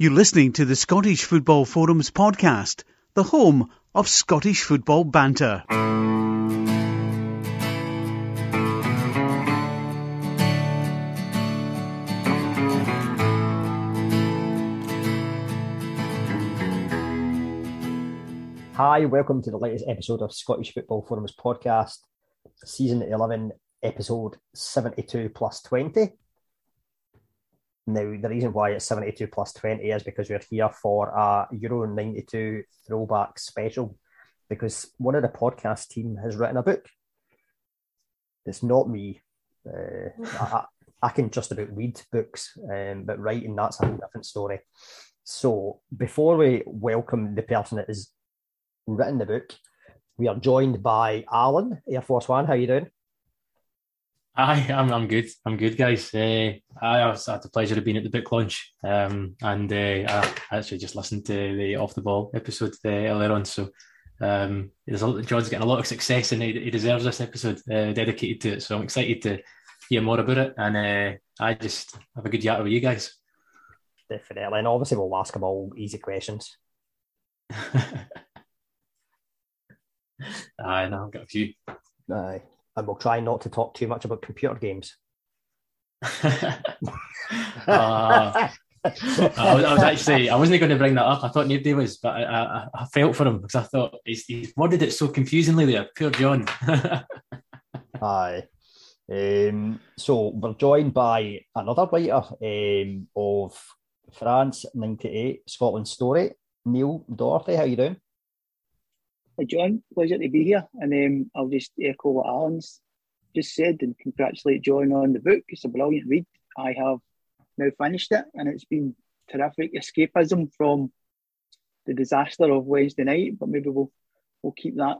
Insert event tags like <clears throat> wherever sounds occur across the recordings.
You're listening to the Scottish Football Forums podcast, the home of Scottish football banter. Hi, welcome to the latest episode of Scottish Football Forums podcast, season 11, episode 72 plus 20. Now, the reason why it's 72 plus 20 is because we're here for a Euro 92 throwback special because one of the podcast team has written a book. It's not me. Uh, I, I, can just about read books, um, but writing, that's a different story. So, before we welcome the person that has written the book, we are joined by Alan, Air Force One. How are you doing? Hi, I'm I'm good. I'm good, guys. Uh, I had the pleasure of being at the book launch, um, and uh, I actually just listened to the off the ball episode uh, earlier on. So um, a, John's getting a lot of success, and he, he deserves this episode uh, dedicated to it. So I'm excited to hear more about it, and uh, I just have a good chat with you guys. Definitely, and obviously we'll ask them all easy questions. <laughs> Aye, no, I've got a few. Aye and we'll try not to talk too much about computer games. <laughs> uh, I, was, I, was, actually I wasn't going to bring that up. I thought nobody was, but I, I, I felt for him because I thought he's, he's, worded it so confusingly there. Poor John. <laughs> Aye. Um, so we're joined by another writer um, of France '98 Scotland Story, Neil Doherty. How you doing? Hi, John. Pleasure to be here. And um, I'll just echo what Alan's just said and congratulate John on the book. It's a brilliant read. I have now finished it and it's been terrific escapism from the disaster of Wednesday night. But maybe we'll we'll keep that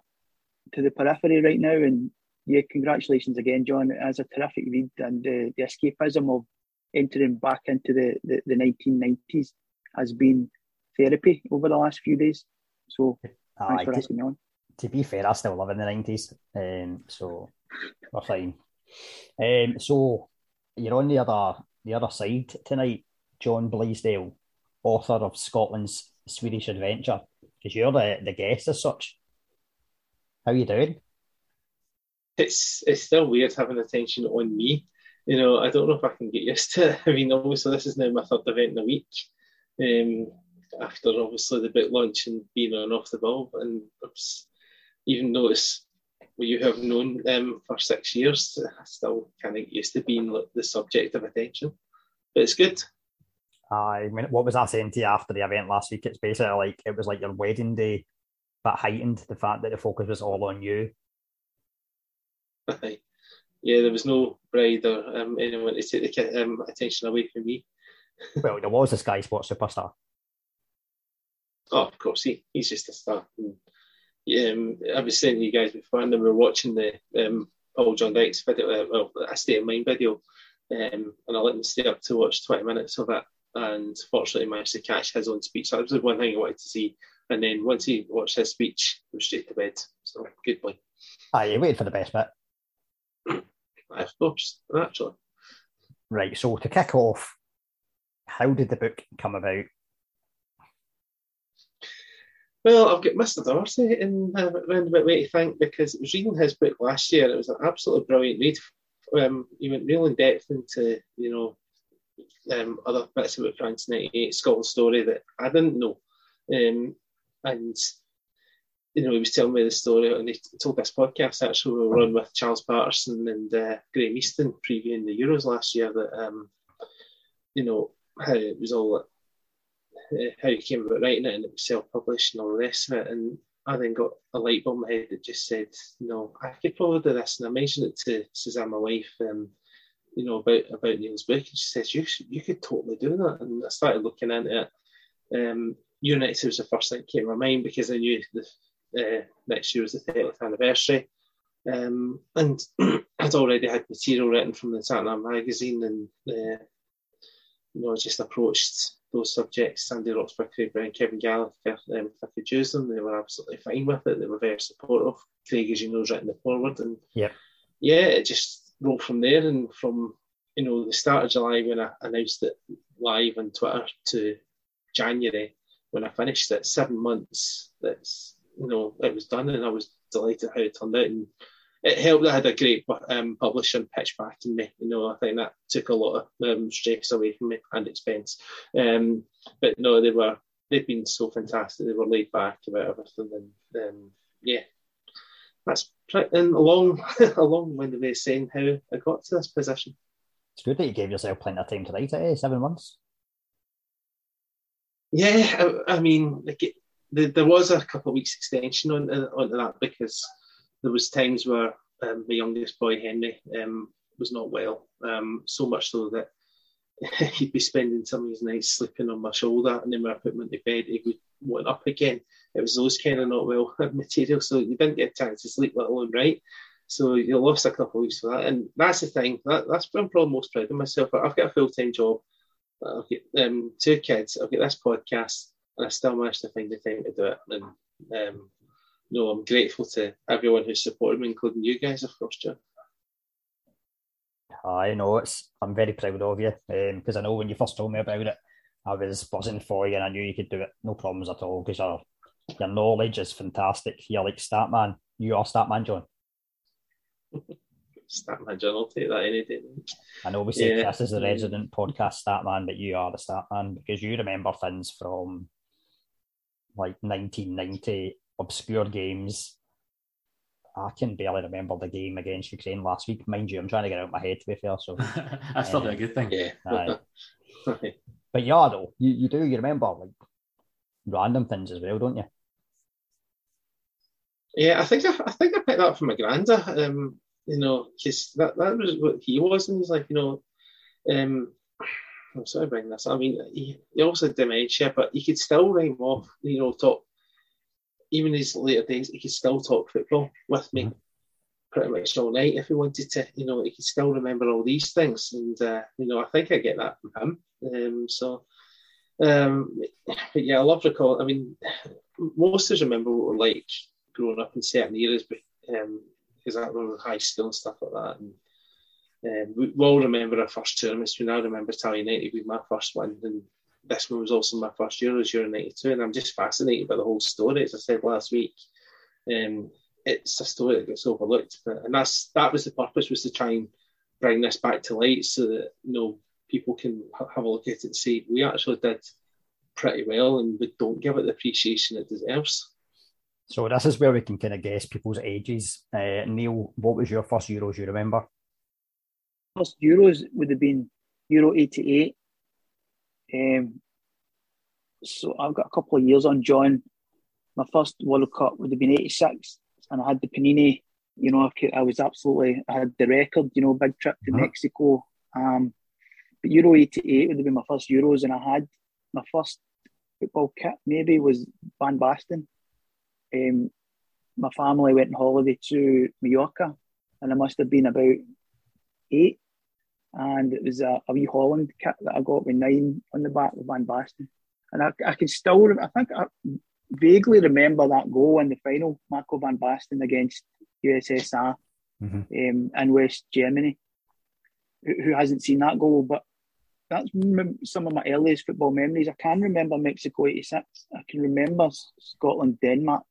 to the periphery right now. And yeah, congratulations again, John. As a terrific read and uh, the escapism of entering back into the, the, the 1990s has been therapy over the last few days. So Thanks for asking me on. To be fair, I still live in the nineties, um, so we're fine. Um, so you're on the other the other side tonight, John Blaisdell, author of Scotland's Swedish Adventure, because you're the, the guest as such. How you doing? It's it's still weird having attention on me. You know, I don't know if I can get used to it. I mean, obviously, this is now my third event in a week. Um, after obviously the bit launch and being on off the ball. And even though it's what you have known them for six years, I still kind of used to being the subject of attention. But it's good. I mean, what was I saying to you after the event last week? It's basically like it was like your wedding day, but heightened the fact that the focus was all on you. <laughs> yeah, there was no bride or um, anyone to take the um, attention away from me. <laughs> well, there was a Sky Sports superstar. Oh, of course, he, he's just a star. And, um, I was saying to you guys before, and we were watching the um, Paul John Dykes video, uh, well, a state of mind video, um, and I let him stay up to watch 20 minutes of it. And fortunately, managed to catch his own speech. That was the one thing I wanted to see. And then once he watched his speech, he was straight to bed. So good boy. Ah, you waited for the best bit. <clears throat> of course, naturally. Right. So to kick off, how did the book come about? Well, I've got Mr. Dorsey in uh, around about way to thank because I was reading his book last year. It was an absolutely brilliant read. Um, he went real in depth into you know um, other bits about France '98 Scotland story that I didn't know, um, and you know he was telling me the story and he told this podcast actually we were on with Charles Patterson and uh, Graham Easton previewing the Euros last year that um, you know how it was all how he came about writing it and it was self-published and all the rest of it. And I then got a light bulb in my head that just said, "No, I could probably do this. And I mentioned it to Suzanne, my wife, um, you know, about about Neil's book, and she says, you you could totally do that. And I started looking into it. Um, Unity was the first thing that came to my mind because I knew the uh, next year was the 30th anniversary. Um, and <clears throat> I'd already had material written from the Tottenham magazine and, uh, you know, just approached those subjects, Sandy Roxburgh, Craig Brown, Kevin Gallacher, um, if I could use them, they were absolutely fine with it. They were very supportive. Craig, as you know, has written the forward. And yeah, yeah, it just rolled from there. And from, you know, the start of July when I announced it live on Twitter to January when I finished it. Seven months. That's you know it was done, and I was delighted how it turned out. And it helped that I had a great um, publisher pitch backing me. You know, I think that took a lot of um, stress away from me and expense. Um, but no, they were they've been so fantastic. They were laid back about everything, and um, yeah, that's and along <laughs> along the way saying how I got to this position. It's good that you gave yourself plenty of time to write it. Eh? Seven months. Yeah, I, I mean, like it, the, there was a couple of weeks extension on on that because there was times where um, my youngest boy Henry um, was not well, um, so much so that <laughs> he'd be spending some of his nights sleeping on my shoulder, and then when I put him into bed, he would want up again. It was those kind of not well <laughs> material, so you didn't get a chance to sleep, let alone right. So you lost a couple of weeks for that, and that's the thing. That, that's what I'm probably most proud of myself. I've got a full time job. I've got um, two kids. I've got this podcast, and I still managed to find the time to do it. And um, no, I'm grateful to everyone who supported me, including you guys, of course, John. I know it's. I'm very proud of you because um, I know when you first told me about it, I was buzzing for you and I knew you could do it, no problems at all. Because your your knowledge is fantastic. You're like Statman. You are Statman, John. <laughs> Statman John, I'll take that any day. I know we say yeah. Chris is the resident podcast Statman, but you are the Statman because you remember things from like 1990 obscure games. I can barely remember the game against Ukraine last week. Mind you, I'm trying to get out of my head to be fair. So <laughs> that's um, a good thing. Yeah. <laughs> but yeah, though you, you do you remember like random things as well, don't you? Yeah, I think I, I think I picked that up from my granda. Um, you know, because that, that was what he was and he's like, You know, um, I'm sorry to bring this. I mean, he, he also had dementia, but he could still rhyme off. You know, talk even his later days, he could still talk football with me mm-hmm. pretty much all night if he wanted to. You know, he could still remember all these things, and uh, you know, I think I get that from him. Um, so, um, but yeah, I love to recall. I mean, most of us remember what we're like growing up in certain eras, but um, because that was high school and stuff like that. And um, we, we all remember our first tournaments. We now remember Tally United being my first one, and this one was also my first Euro, Euro 92, and I'm just fascinated by the whole story. As I said last week, um, it's a story that gets overlooked, but, and that's that was the purpose was to try and bring this back to light so that you know people can ha- have a look at it and see we actually did pretty well, and we don't give it the appreciation it deserves. So this is where we can kind of guess people's ages. Uh, Neil, what was your first Euros you remember? First Euros would have been Euro 88 um, so I've got a couple of years on John. My first World Cup would have been '86, and I had the Panini. You know, I was absolutely I had the record. You know, big trip to mm-hmm. Mexico. Um, but Euro '88 would have been my first Euros, and I had my first football kit. Maybe was Van Basten. Um, my family went on holiday to Mallorca, and I must have been about eight and it was a, a wee Holland kit that I got with nine on the back with Van Basten. And I, I can still, I think I vaguely remember that goal in the final, Marco Van Basten against USSR mm-hmm. um, in West Germany. Who, who, hasn't seen that goal? But that's some of my earliest football memories. I can remember Mexico 86. I can remember Scotland Denmark.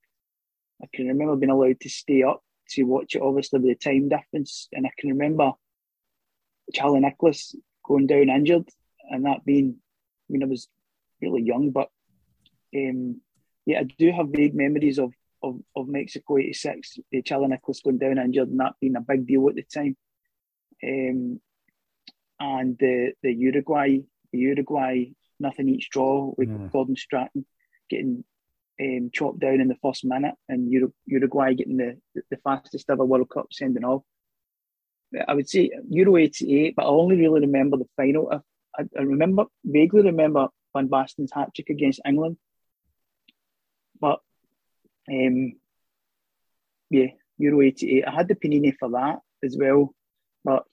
I can remember being allowed to stay up to watch it, obviously, with the time difference. And I can remember Charlie Nicholas going down injured, and that being, I mean, I was really young, but um, yeah, I do have vague memories of of, of Mexico '86, uh, Charlie Nicholas going down injured, and that being a big deal at the time. Um, and the the Uruguay, the Uruguay nothing each draw with mm. Gordon Strachan getting um, chopped down in the first minute, and Uruguay getting the, the fastest ever World Cup sending off. I would say Euro 88, but I only really remember the final. I, I remember, vaguely remember Van Basten's hat trick against England. But um, yeah, Euro 88. I had the Panini for that as well. But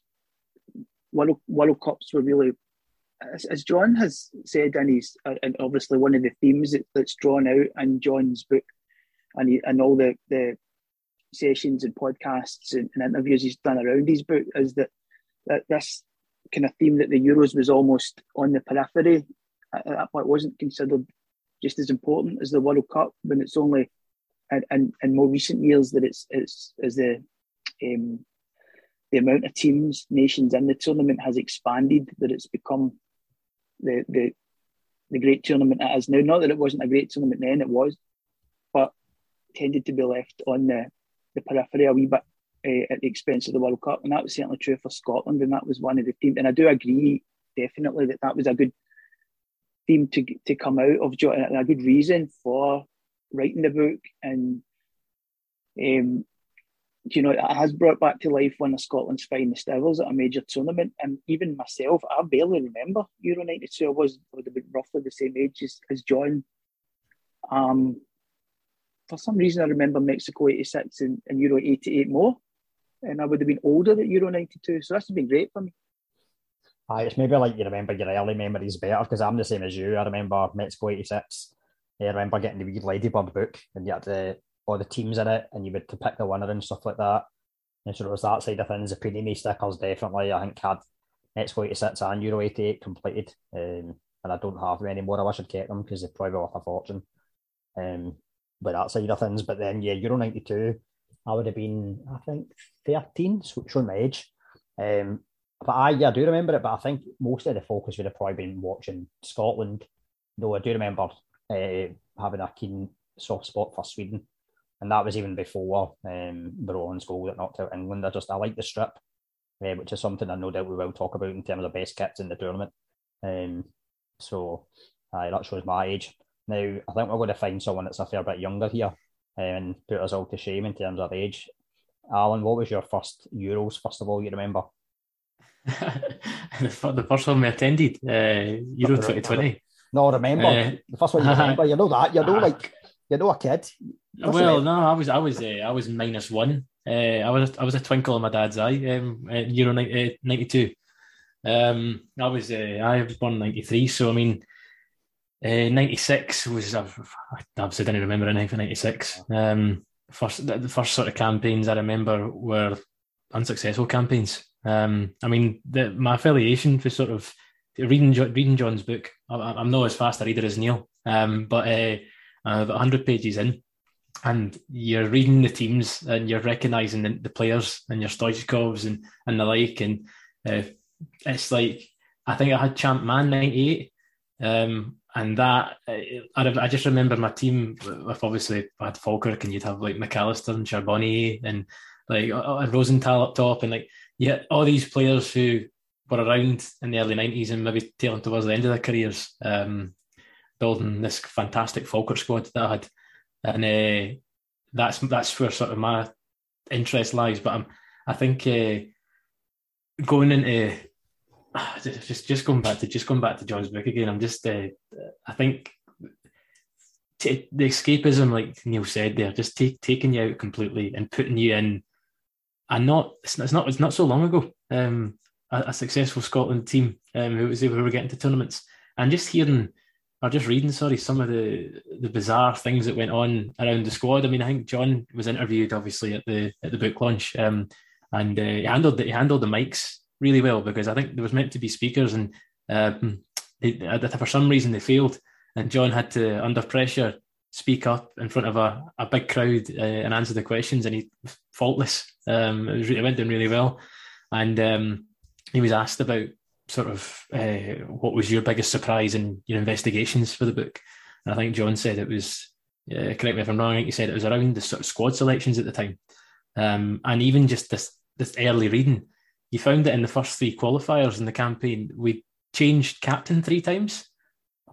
World, World Cups were really, as, as John has said, and he's and obviously one of the themes that, that's drawn out in John's book and, he, and all the, the sessions and podcasts and, and, interviews he's done around his book is that, that this kind of theme that the Euros was almost on the periphery at that point wasn't considered just as important as the World Cup when it's only and in more recent years that it's it's as the um, the amount of teams nations in the tournament has expanded that it's become the the the great tournament it is now. Not that it wasn't a great tournament then it was but tended to be left on the the periphery a wee bit uh, at the expense of the World Cup and that was certainly true for Scotland and that was one of the teams and I do agree definitely that that was a good theme to to come out of and a good reason for writing the book and um, you know it has brought back to life one of Scotland's finest hours at a major tournament and even myself I barely remember Euro 92 I was roughly the same age as, as John. Um, for some reason I remember Mexico 86 and, and Euro 88 more and I would have been older at Euro 92 so that's been great for me Aye, it's maybe like you remember your early memories better because I'm the same as you. I remember Mexico '86. I remember getting the wee Ladybird book and you had the, all the teams in it and you would to pick the winner and stuff like that. And so it was that side of things. The Panini stickers definitely, I think, had Mexico '86 and Euro '88 completed. Um, and I don't have them anymore. I wish I'd kept them because they're probably worth a fortune. Um, but that side of things. But then, yeah, Euro 92, I would have been, I think, 13, so showing my age. Um, but I, yeah, I do remember it. But I think most of the focus would have probably been watching Scotland. Though I do remember uh, having a keen soft spot for Sweden, and that was even before um, Brolin's goal that knocked out England. I just I like the strip, uh, which is something I know doubt we will talk about in terms of best kits in the tournament. Um, so uh, that shows my age. Now I think we're going to find someone that's a fair bit younger here and put us all to shame in terms of age. Alan, what was your first Euros? First of all, you remember? <laughs> the first one we attended, uh, Euro 2020. No, remember uh, the first one you remember. You know that. You know, <laughs> like you know a kid. What's well, no, I was, I was, uh, I was minus one. Uh, I was, I was a twinkle in my dad's eye. Um, Euro ninety two. Um, I was, uh, I was born ninety three. So I mean, uh, ninety six was. i've obviously didn't remember anything for ninety six. Um, first, the, first sort of campaigns I remember were unsuccessful campaigns. Um, I mean, the, my affiliation for sort of reading reading John's book. I, am not as fast a reader as Neil, um, but uh, I've about 100 pages in, and you're reading the teams and you're recognising the, the, players and your Stoichkovs and and the like, and uh, it's like I think I had Champ Man 98. Um, and that I, I just remember my team with obviously I had Falkirk and you'd have like McAllister and Charbonnier and like uh, uh, Rosenthal up top and like yeah all these players who were around in the early 90s and maybe tailing towards the end of their careers, um, building this fantastic Falkirk squad that I had. And uh, that's that's where sort of my interest lies. But I'm, I think uh, going into just just going back to just going back to John's book again. I'm just uh, I think t- the escapism, like Neil said, there just taking you out completely and putting you in. And not it's, it's not it's not so long ago. Um, a, a successful Scotland team um, who was able to get into tournaments, and just hearing or just reading, sorry, some of the the bizarre things that went on around the squad. I mean, I think John was interviewed obviously at the at the book launch, um, and uh, he handled the, he handled the mics really well because I think there was meant to be speakers and um, they, for some reason they failed, and John had to under pressure speak up in front of a, a big crowd uh, and answer the questions, and he faultless. Um, it, was, it went down really well, and um, he was asked about sort of uh, what was your biggest surprise in your investigations for the book. And I think John said it was, uh, correct me if I'm wrong, I think he said it was around the sort of squad selections at the time. Um, and even just this, this early reading, you found that in the first three qualifiers in the campaign, we changed captain three times.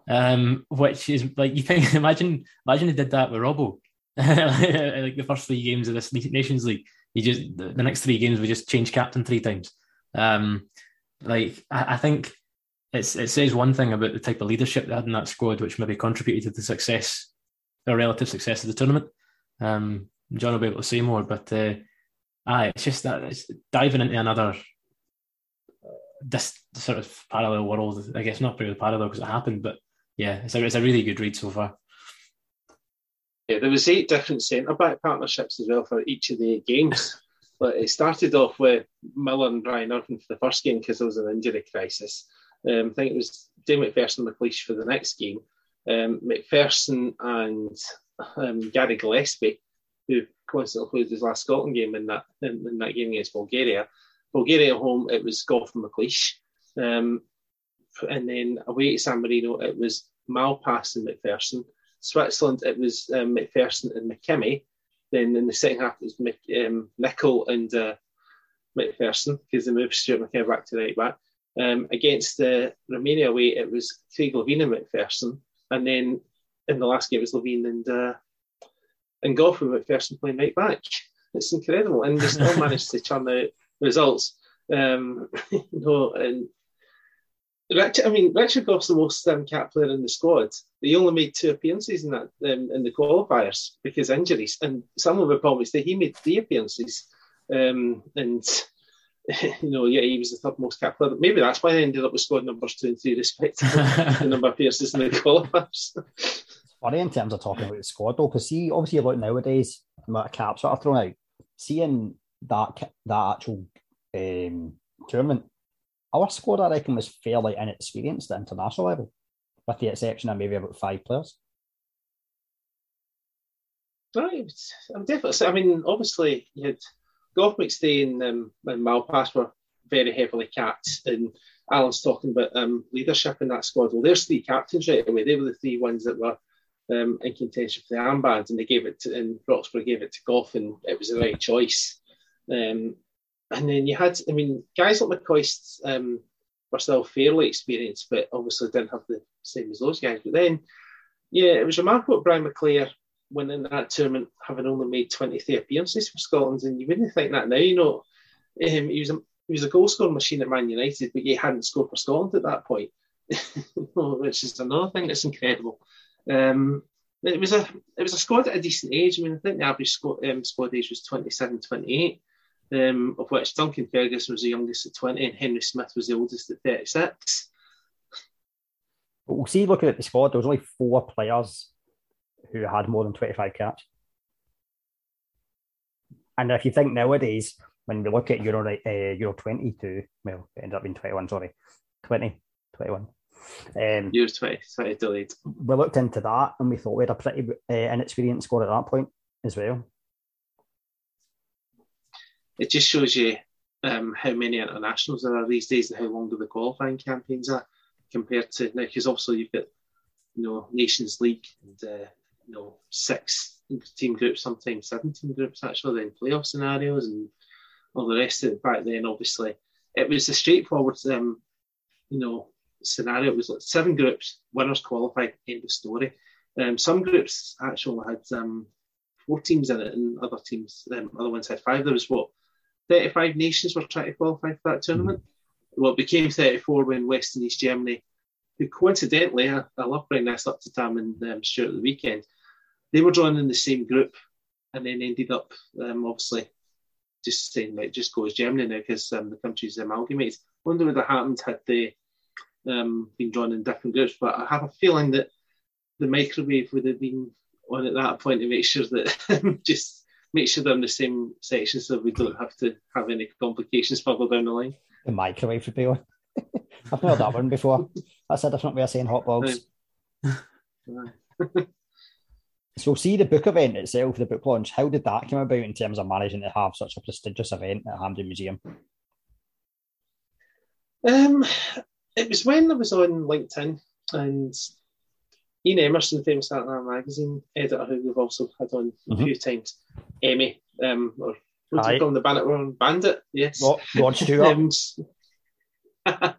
Um, which is like you think <laughs> imagine imagine they did that with Robbo. <laughs> like the first three games of this Nations League, you just the next three games we just changed captain three times. Um, like I, I, think it's it says one thing about the type of leadership they had in that squad, which maybe contributed to the success, the relative success of the tournament. Um, John will be able to say more, but uh, aye, it's just that it's diving into another this sort of parallel world. I guess not really parallel because it happened, but yeah, it's a, it's a really good read so far. Yeah, there was eight different centre back partnerships as well for each of the games. <laughs> But it started off with Miller and Brian Irvine for the first game because there was an injury crisis. Um, I think it was Dave McPherson McLeish for the next game. Um, McPherson and um, Gary Gillespie, who coincidentally played his last Scotland game in that in, in, that game against Bulgaria. Bulgaria at home, it was Gough and McLeish. Um, and then away to San Marino, it was Malpas and McPherson. Switzerland, it was um, McPherson and McKimmie. Then in the second half, it was Mc, um, Nicol and uh, McPherson because they moved Stuart McKenna back to right back. Um, against the Romania away, it was Craig Levein and McPherson. And then in the last game, it was Levein and uh, and Gough and McPherson playing right back. It's incredible. And they still <laughs> managed to churn out results. Um, <laughs> you know, and Richard, I mean, Richard Gough's the most um, cap player in the squad. He only made two appearances in that um, in the qualifiers because injuries, and some of it probably that he made three appearances. Um, and <laughs> you know, yeah, he was the third most cap player. Maybe that's why they ended up with squad numbers two and three, respectively, the number of appearances in the qualifiers. Funny in terms of talking about the squad though, because see, obviously, about nowadays, the amount of caps are thrown out, seeing that that actual um, tournament our squad, I reckon, was fairly inexperienced at international level, with the exception of maybe about five players. Right, I'm definitely. I mean, obviously, you had Gough McStay and, um, and Malpas were very heavily capped, and Alan's talking about um, leadership in that squad. Well, there's three captains right away. They were the three ones that were um, in contention for the armbands, and they gave it to, and Roxburgh gave it to Gough, and it was the right choice. Um, and then you had, I mean, guys like McCoist um, were still fairly experienced, but obviously didn't have the same as those guys. But then, yeah, it was remarkable Brian McClair winning that tournament, having only made 23 appearances for Scotland. And you wouldn't think that now, you know. Um, he was a he was a goal scoring machine at Man United, but he hadn't scored for Scotland at that point, <laughs> which is another thing that's incredible. Um, it was a it was a squad at a decent age. I mean, I think the average squad, um, squad age was 27, 28 um, of which Duncan Ferguson was the youngest at 20 and Henry Smith was the oldest at 36. But we'll see, looking at the squad, there was only four players who had more than 25 caps. And if you think nowadays, when we look at Euro, uh, Euro 22, well, it ended up being 21, sorry, 20, 21. Um, Years 20, 20 delayed. We looked into that and we thought we had a pretty uh, inexperienced squad at that point as well it just shows you um, how many internationals there are these days and how long the qualifying campaigns are compared to now. Because obviously you've got you know Nations League and uh, you know six team groups, sometimes seven team groups actually, then playoff scenarios and all the rest of it. Back then, obviously, it was a straightforward um, you know scenario. It was like seven groups, winners qualified, end of story. Um, some groups actually had um, four teams in it, and other teams, um, other ones had five. There was what 35 nations were trying to qualify for that tournament. Well, it became 34 when West and East Germany, who coincidentally, I, I love bringing this up to Tam and um, Stuart at the weekend, they were drawn in the same group and then ended up um, obviously just saying like just go as Germany now because um, the countries amalgamated. Wonder what would have happened had they um, been drawn in different groups, but I have a feeling that the microwave would have been on at that point to make sure that <laughs> just make sure they're in the same section so we don't have to have any complications further down the line. The microwave would be on. <laughs> I've heard that one before. That's a different way of saying hot dogs. <laughs> so, see the book event itself, the book launch. How did that come about in terms of managing to have such a prestigious event at Hampden Museum? Um, it was when I was on LinkedIn and Ian Emerson, famous Saturday Magazine editor, who we've also had on a mm-hmm. few times, Emmy, um, or what do you call the bandit? One? Bandit, yes. What, Rod Stewart. um,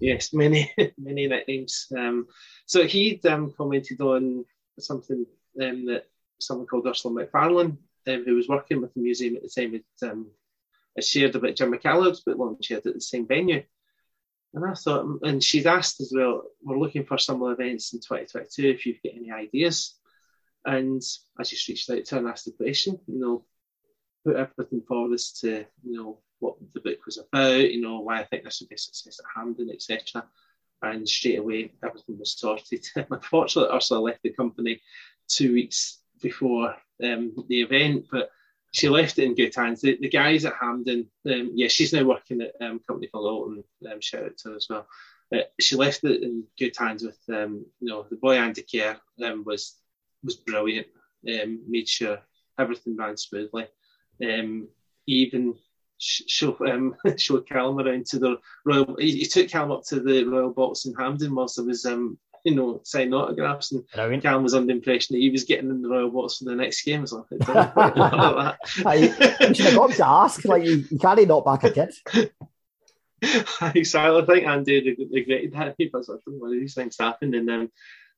yes, many, <laughs> many nicknames. Um, so he um, commented on something um, that someone called Ursula Macfarlane, um, who was working with the museum at the time, had, um, had shared about Jim McCallard's book launch at the same venue. And I thought, and she'd asked as well, we're looking for similar events in 2022 if you've got any ideas. And I just reached out to her and asked the question, you know, put everything forward as to, you know, what the book was about, you know, why I think this would be a success at Hampden, etc. And straight away, everything was sorted. <laughs> Unfortunately, Ursula left the company two weeks before um, the event, but she left it in good hands. The, the guys at Hampden, um, yeah, she's now working at um, a company called Alton. Um, shout out to her as well. But she left it in good hands with um, you know the boy Andy Kerr um, was was brilliant. Um, made sure everything ran smoothly. Um, even show um, <laughs> showed Callum around to the Royal. He, he, took Callum up to the Royal Box in Hampden whilst there was um, you know, signing autographs. And Brilliant. Callum was under the impression that he was getting in the Royal Box for the next game. I was like, like that. you should have got to ask. Like, you, you can't knock back a kid. <laughs> exactly. I think Andy regretted that. He was like, one of these things happened. And um,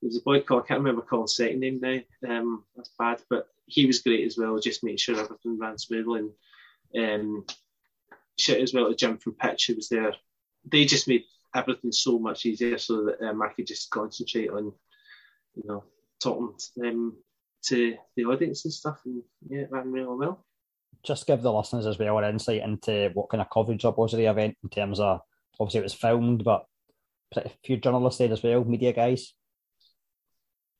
there was a boy called, I can't remember calling second name now. Um, that's bad. But he was great as well, just making sure everything ran smoothly. And um, shit as well, the Jim from Pitch, who was there. They just made everything so much easier so that um, I could just concentrate on, you know, talking um, to the audience and stuff. And yeah, it ran really well. Just give the listeners as well an insight into what kind of coverage there was of the event in terms of obviously it was filmed, but a few journalists there as well, media guys.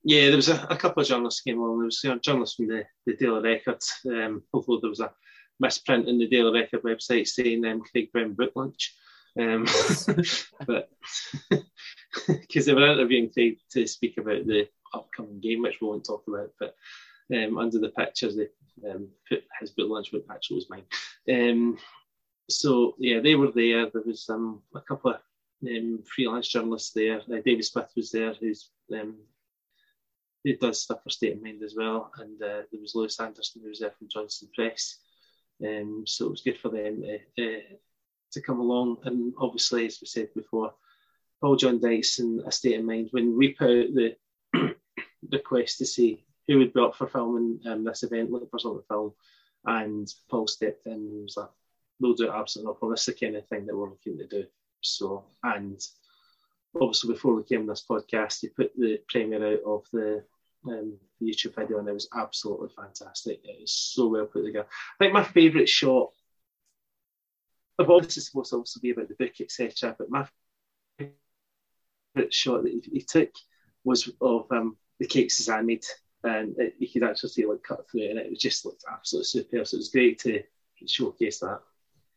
Yeah, there was a, a couple of journalists came along. There was you know, journalists from the, the Daily Record, um, although there was a misprint in the Daily Record website saying um, Craig Brown book lunch. Um, <laughs> but because they were interviewing Craig to speak about the upcoming game, which we won't talk about, but um, under the pictures they um, put his book lunch, but actually was mine. Um, so yeah, they were there. There was um, a couple of um, freelance journalists there. Uh, David Smith was there, who's who does stuff for State of Mind as well, and uh, there was Lewis Anderson who was there from Johnston Press. Um, so it was good for them uh, uh, to come along. And obviously, as we said before, Paul John Dyson, A State of Mind, when we put out the <clears throat> request to see who would be up for filming um, this event, looking for something to film, and Paul stepped in and was like, we'll do it absolutely no problem. This is the kind of thing that we're looking to do. So, and obviously before we came on this podcast, he put the premiere out of the um, YouTube video, and it was absolutely fantastic. It was so well put together. I think my favourite shot of all this is supposed to also be about the book, etc. But my favourite shot that he, he, took was of um, the cake I made, and it, you could actually see it like cut through, it, and it just looked absolutely superb. So it was great to showcase that.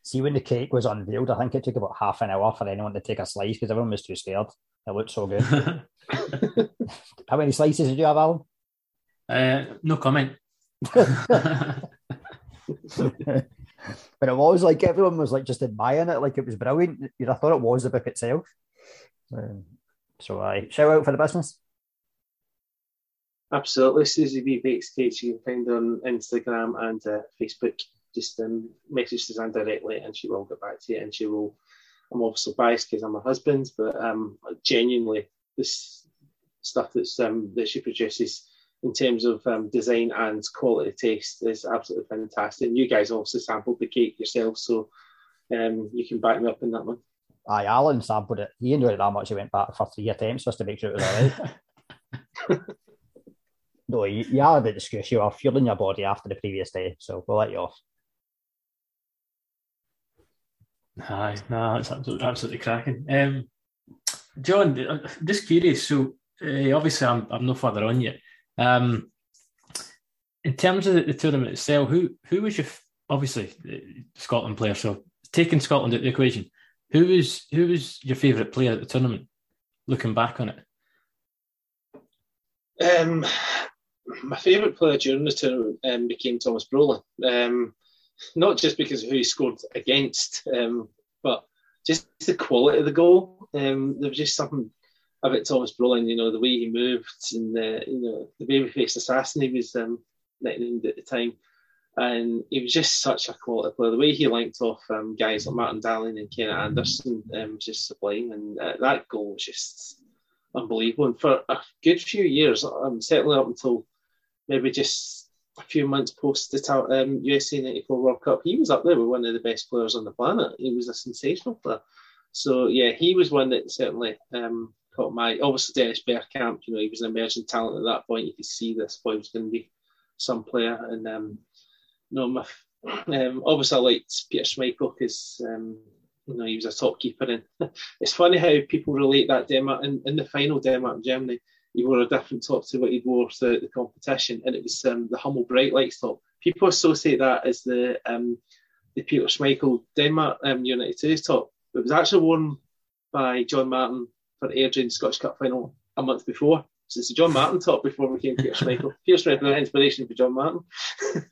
See, when the cake was unveiled, I think it took about half an hour for anyone to take a slice because everyone was too scared. It looked so good. <laughs> <laughs> How many slices did you have, Alan? Uh, no comment. <laughs> but it was like everyone was like just admiring it, like it was brilliant. I thought it was the book itself. Um, so I shout out for the business. Absolutely, Susie B Bakes Cakes you can find her on Instagram and uh, Facebook. Just um, message Suzanne directly, and she will get back to you. And she will. I'm obviously biased because I'm her husband, but um, genuinely, this stuff that's um, that she produces in terms of um, design and quality taste is absolutely fantastic. And you guys also sampled the cake yourself, so um, you can back me up in that one. Aye, Alan sampled it. He enjoyed it that much. He went back for three attempts just to make sure it was all right. <laughs> no, you, you are a bit discuss. You are feeling your body after the previous day, so we'll let you off. Aye, no, it's absolutely, absolutely cracking. Um, John, uh, just curious. So, uh, obviously, I'm, I'm no further on yet. Um, in terms of the, the, tournament itself, who who was your obviously Scotland player? So taking Scotland out the equation, who was who was your favourite player at the tournament? Looking back on it, um, my favourite player during the tournament um, became Tomas Brolin. Um, not just because of who he scored against, um, but just the quality of the goal. Um, there was just something about Tomas Brolin, you know, the way he moved and the, you know, the baby-faced assassin he was um, nicknamed at the time. And he was just such a quality player. The way he linked off um, guys like Martin Dahlin and Kennet Andersson um, was just sublime. And uh, that goal was just unbelievable. And for a good few years, um, certainly up until maybe just a few months post the um, USA 94 World Cup, he was up there with one of the best players on the planet. He was a sensational player. So, yeah, he was one that certainly um, caught my obviously Dennis Bergkamp. You know, he was an emerging talent at that point. You could see this boy was going to be some player. And um, you know, my, <clears throat> um, obviously I liked Peter Schmeichel because um, you know he was a top keeper. And <laughs> it's funny how people relate that Denmark in, in the final Denmark Germany. He wore a different top to what he wore throughout the competition, and it was um, the Hummel Bright Lights top. People associate that as the um, the Peter Schmeichel Denmark um, United 2 top. It was actually worn by John Martin for Airdrie Scottish Cup final a month before. So it's the John Martin top before we came to Pierce Michael. Pierce Michael, inspiration for John Martin. <laughs>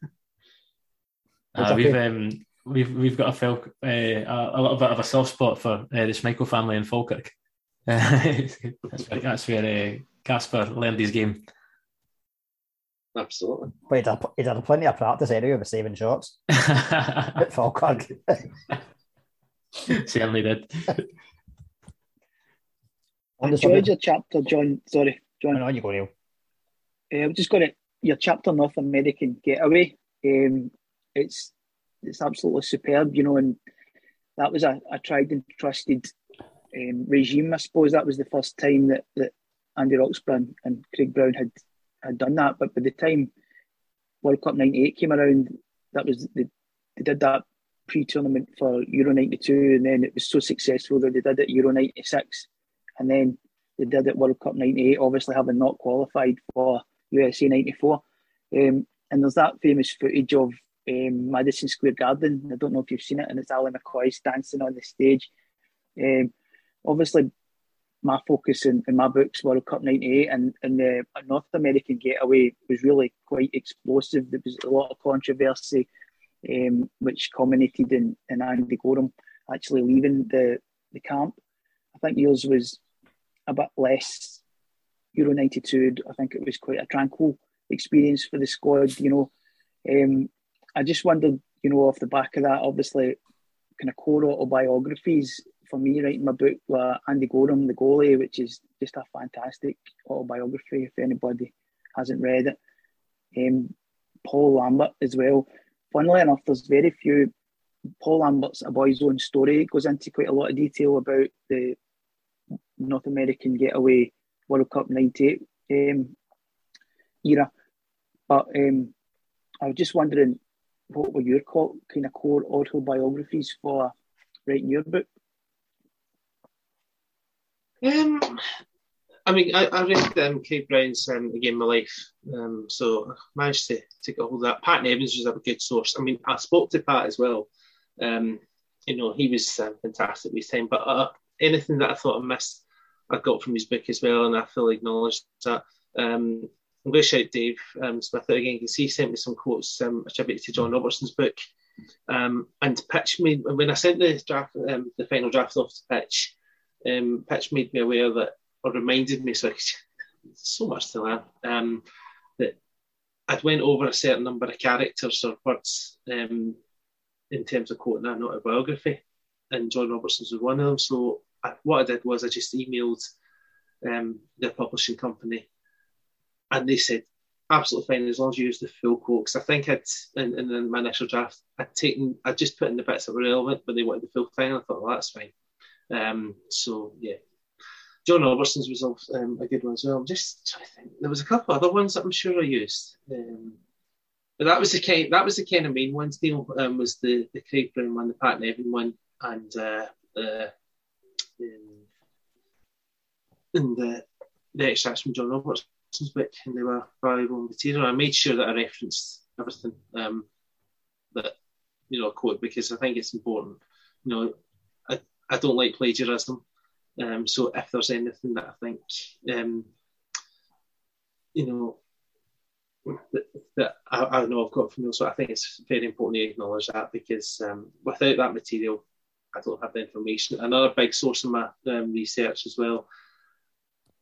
uh, we've um, we've we've got a, fel- uh, a, little bit of a soft spot for uh, the Schmeichel family in Falkirk. <laughs> that's where, that's where uh, Kasper learned his game. Absolutely. But he did, he did plenty of practice anyway with saving shots <laughs> at Falkirk. Certainly did. I enjoyed your chapter, John. Sorry, John. No, you go, Neil. Uh, I've just got it. Your chapter, North American Getaway. Um, it's it's absolutely superb, you know, and that was a, a tried and trusted um, regime. I suppose that was the first time that, that Andy Roxburgh and Craig Brown had had done that. But by the time World Cup '98 came around, that was the, they did that pre-tournament for Euro '92, and then it was so successful that they did it Euro '96, and then they did it World Cup '98. Obviously, having not qualified for USA '94, um, and there's that famous footage of um, Madison Square Garden. I don't know if you've seen it, and it's Ali McCoist dancing on the stage. Um, obviously, my focus in, in my books, World Cup '98, and, and the North American getaway was really quite explosive. There was a lot of controversy, um, which culminated in, in Andy Goram actually leaving the, the camp. I think yours was a bit less Euro 92. I think it was quite a tranquil experience for the squad, you know. Um, I just wondered, you know, off the back of that, obviously, kind of core autobiographies for me writing my book were Andy Goram, the goalie, which is just a fantastic autobiography if anybody hasn't read it. Um, Paul Lambert as well. Funnily enough, there's very few. Paul Lambert's A Boy's Own Story it goes into quite a lot of detail about the North American getaway World Cup 98 um, era. But um, I was just wondering, what were your kind of core autobiographies for writing your book? Um, I mean, I, I read um, Craig Brown's um, of My Life, um, so I managed to, to get hold of that. Pat Nevins was a good source. I mean, I spoke to Pat as well. Um, you know, he was um, fantastic this time, but uh, anything that I thought I missed, I got from his book as well, and I fully acknowledge that. Um, I'm going to shout Dave um, Smith out again because he sent me some quotes um, attributed to John Robertson's book um, and pitched me when I sent the draft, um, the final draft off to pitch um, Pitch made me aware that, or reminded me, so <laughs> so much to learn, um, that I'd went over a certain number of characters or words um, in terms of quoting an autobiography, and John Robertson's was one of them. So What I did was I just emailed um, the publishing company, and they said, absolutely fine as long as you use the full quote. I think I'd in, in, my initial draft, I'd taken, I just put in the bits that were relevant, but they wanted the full thing. I thought, well, that's fine. Um, so yeah, John Robertson's was um, a good one as well. I'm just trying to think. There was a couple other ones that I'm sure I used. Um, but that was the kind. That was the kind of main ones. Neil um, was the the Craig Brown one, the Pat Nevin one, and uh, the um, and the the extracts from John Robertson's book, and they were valuable material. I made sure that I referenced everything um, that you know I quote because I think it's important. You know, I don't like plagiarism. Um, so if there's anything that I think, um, you know, that, that I, I, know I've got from you, so I think it's very important to acknowledge that because um, without that material, I don't have the information. Another big source of my um, research as well.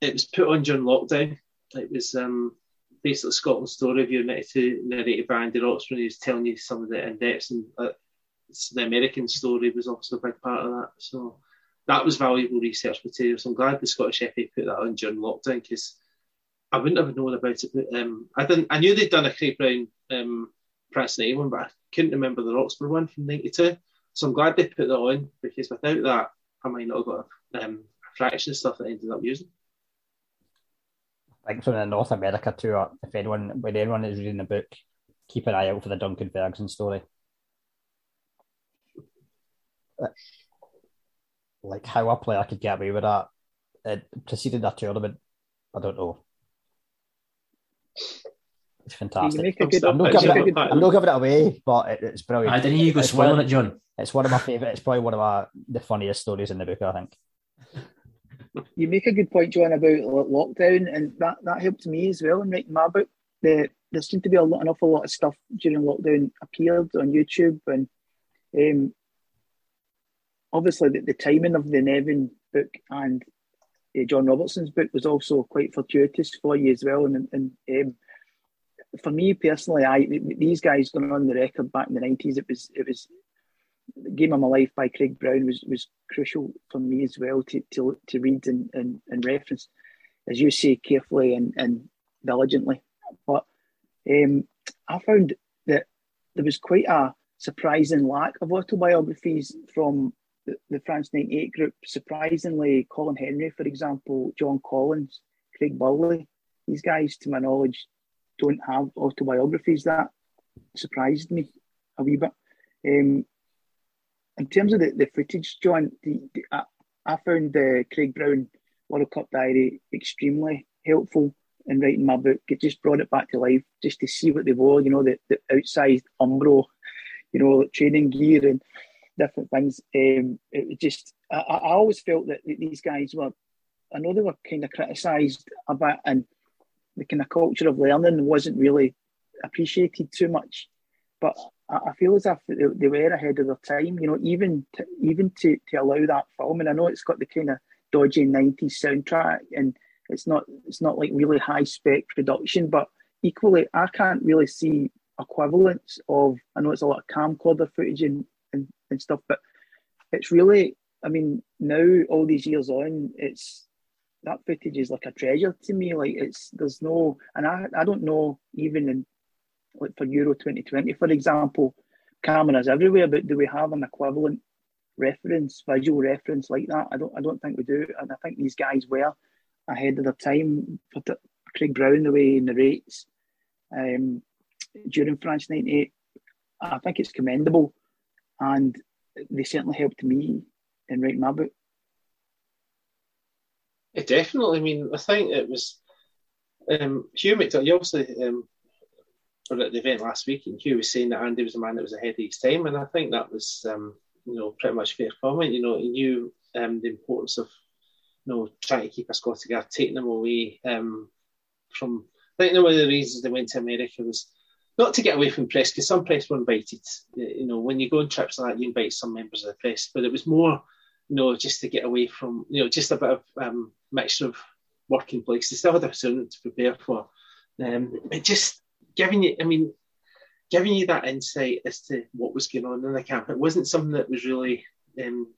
It was put on during lockdown. It was um, basically Scotland's story of 92 narrated by Andy Roxburgh. He was telling you some of the in depths and uh, the American story was also a big part of that. So that was valuable research material. So I'm glad the Scottish FA put that on during lockdown because I wouldn't have known about it. But um, I didn't. I knew they'd done a Craig Brown um, A one, but I couldn't remember the Roxburgh one from '92. So I'm glad they put that on because without that, I might not have got um, a fraction of stuff that I ended up using. I think the North America tour, if anyone, when anyone is reading the book, keep an eye out for the Duncan Ferguson story. like how a player could get away with that. It preceded that tournament. I don't know. It's fantastic. I'm, I'm, not giving it, I'm not giving it away, but it, it's brilliant. I didn't you go spoiling it, John. It's one of my favourite. It's probably one of my the funniest stories in the book. I think. you make a good point, John, about lockdown, and that, that helped me as well in writing my book. The, there seemed to be a lot, an awful lot of stuff during lockdown appeared on YouTube, and um, obviously the, the, timing of the Nevin book and uh, John Robertson's book was also quite fortuitous for you as well. And, and um, for me personally, I these guys going on the record back in the nineties, it was it was Game of My Life by Craig Brown was was crucial for me as well to to, to read and, and, and reference, as you say, carefully and, and diligently. But um, I found that there was quite a surprising lack of autobiographies from the, the France 98 group. Surprisingly, Colin Hendry, for example, John Collins, Craig Burley, these guys, to my knowledge, don't have autobiographies. That surprised me a wee bit. Um, in terms of the, the footage, John, the, the, I, I, found the Craig Brown World Cup diary extremely helpful in writing my book. It just brought it back to life, just to see what they wore, you know, the, the outsized Umbro, you know, training gear and different things. Um, it just, I, I always felt that these guys were, I know they were kind of criticised about, and the kind of culture of learning wasn't really appreciated too much. But I, feel as if they, were ahead of their time. You know, even to, even to, to allow that film, and I know it's got the kind of dodgy '90s soundtrack, and it's not it's not like really high spec production, but equally, I can't really see equivalents of. I know it's a lot of camcorder footage and, and, and stuff, but it's really. I mean, now all these years on, it's that footage is like a treasure to me. Like it's there's no, and I I don't know even in like for Euro 2020, for example, cameras everywhere, but do we have an equivalent reference, visual reference like that? I don't I don't think we do, and I think these guys were ahead of their time. Craig Brown, the way he narrates um, during France '98, I think it's commendable, and they certainly helped me in writing my book. Yeah, definitely. I mean, I think it was um, Hugh McDonald. Obviously, um, were at the event last week, and Hugh was saying that Andy was a man that was ahead of his time, and I think that was, um, you know, pretty much fair comment. You know, he knew um, the importance of, you know, trying to keep a Scottish guard, taking them away um, from. I think one of the reasons they went to America was not to get away from press, because some press were invited. You know, when you go on trips like that, you invite some members of the press, but it was more, you know, just to get away from, you know, just a bit of um, mixture of working place. They still had a student to prepare for. Um, it just giving you, I mean, giving you that insight as to what was going on in the camp. It wasn't something that was really um,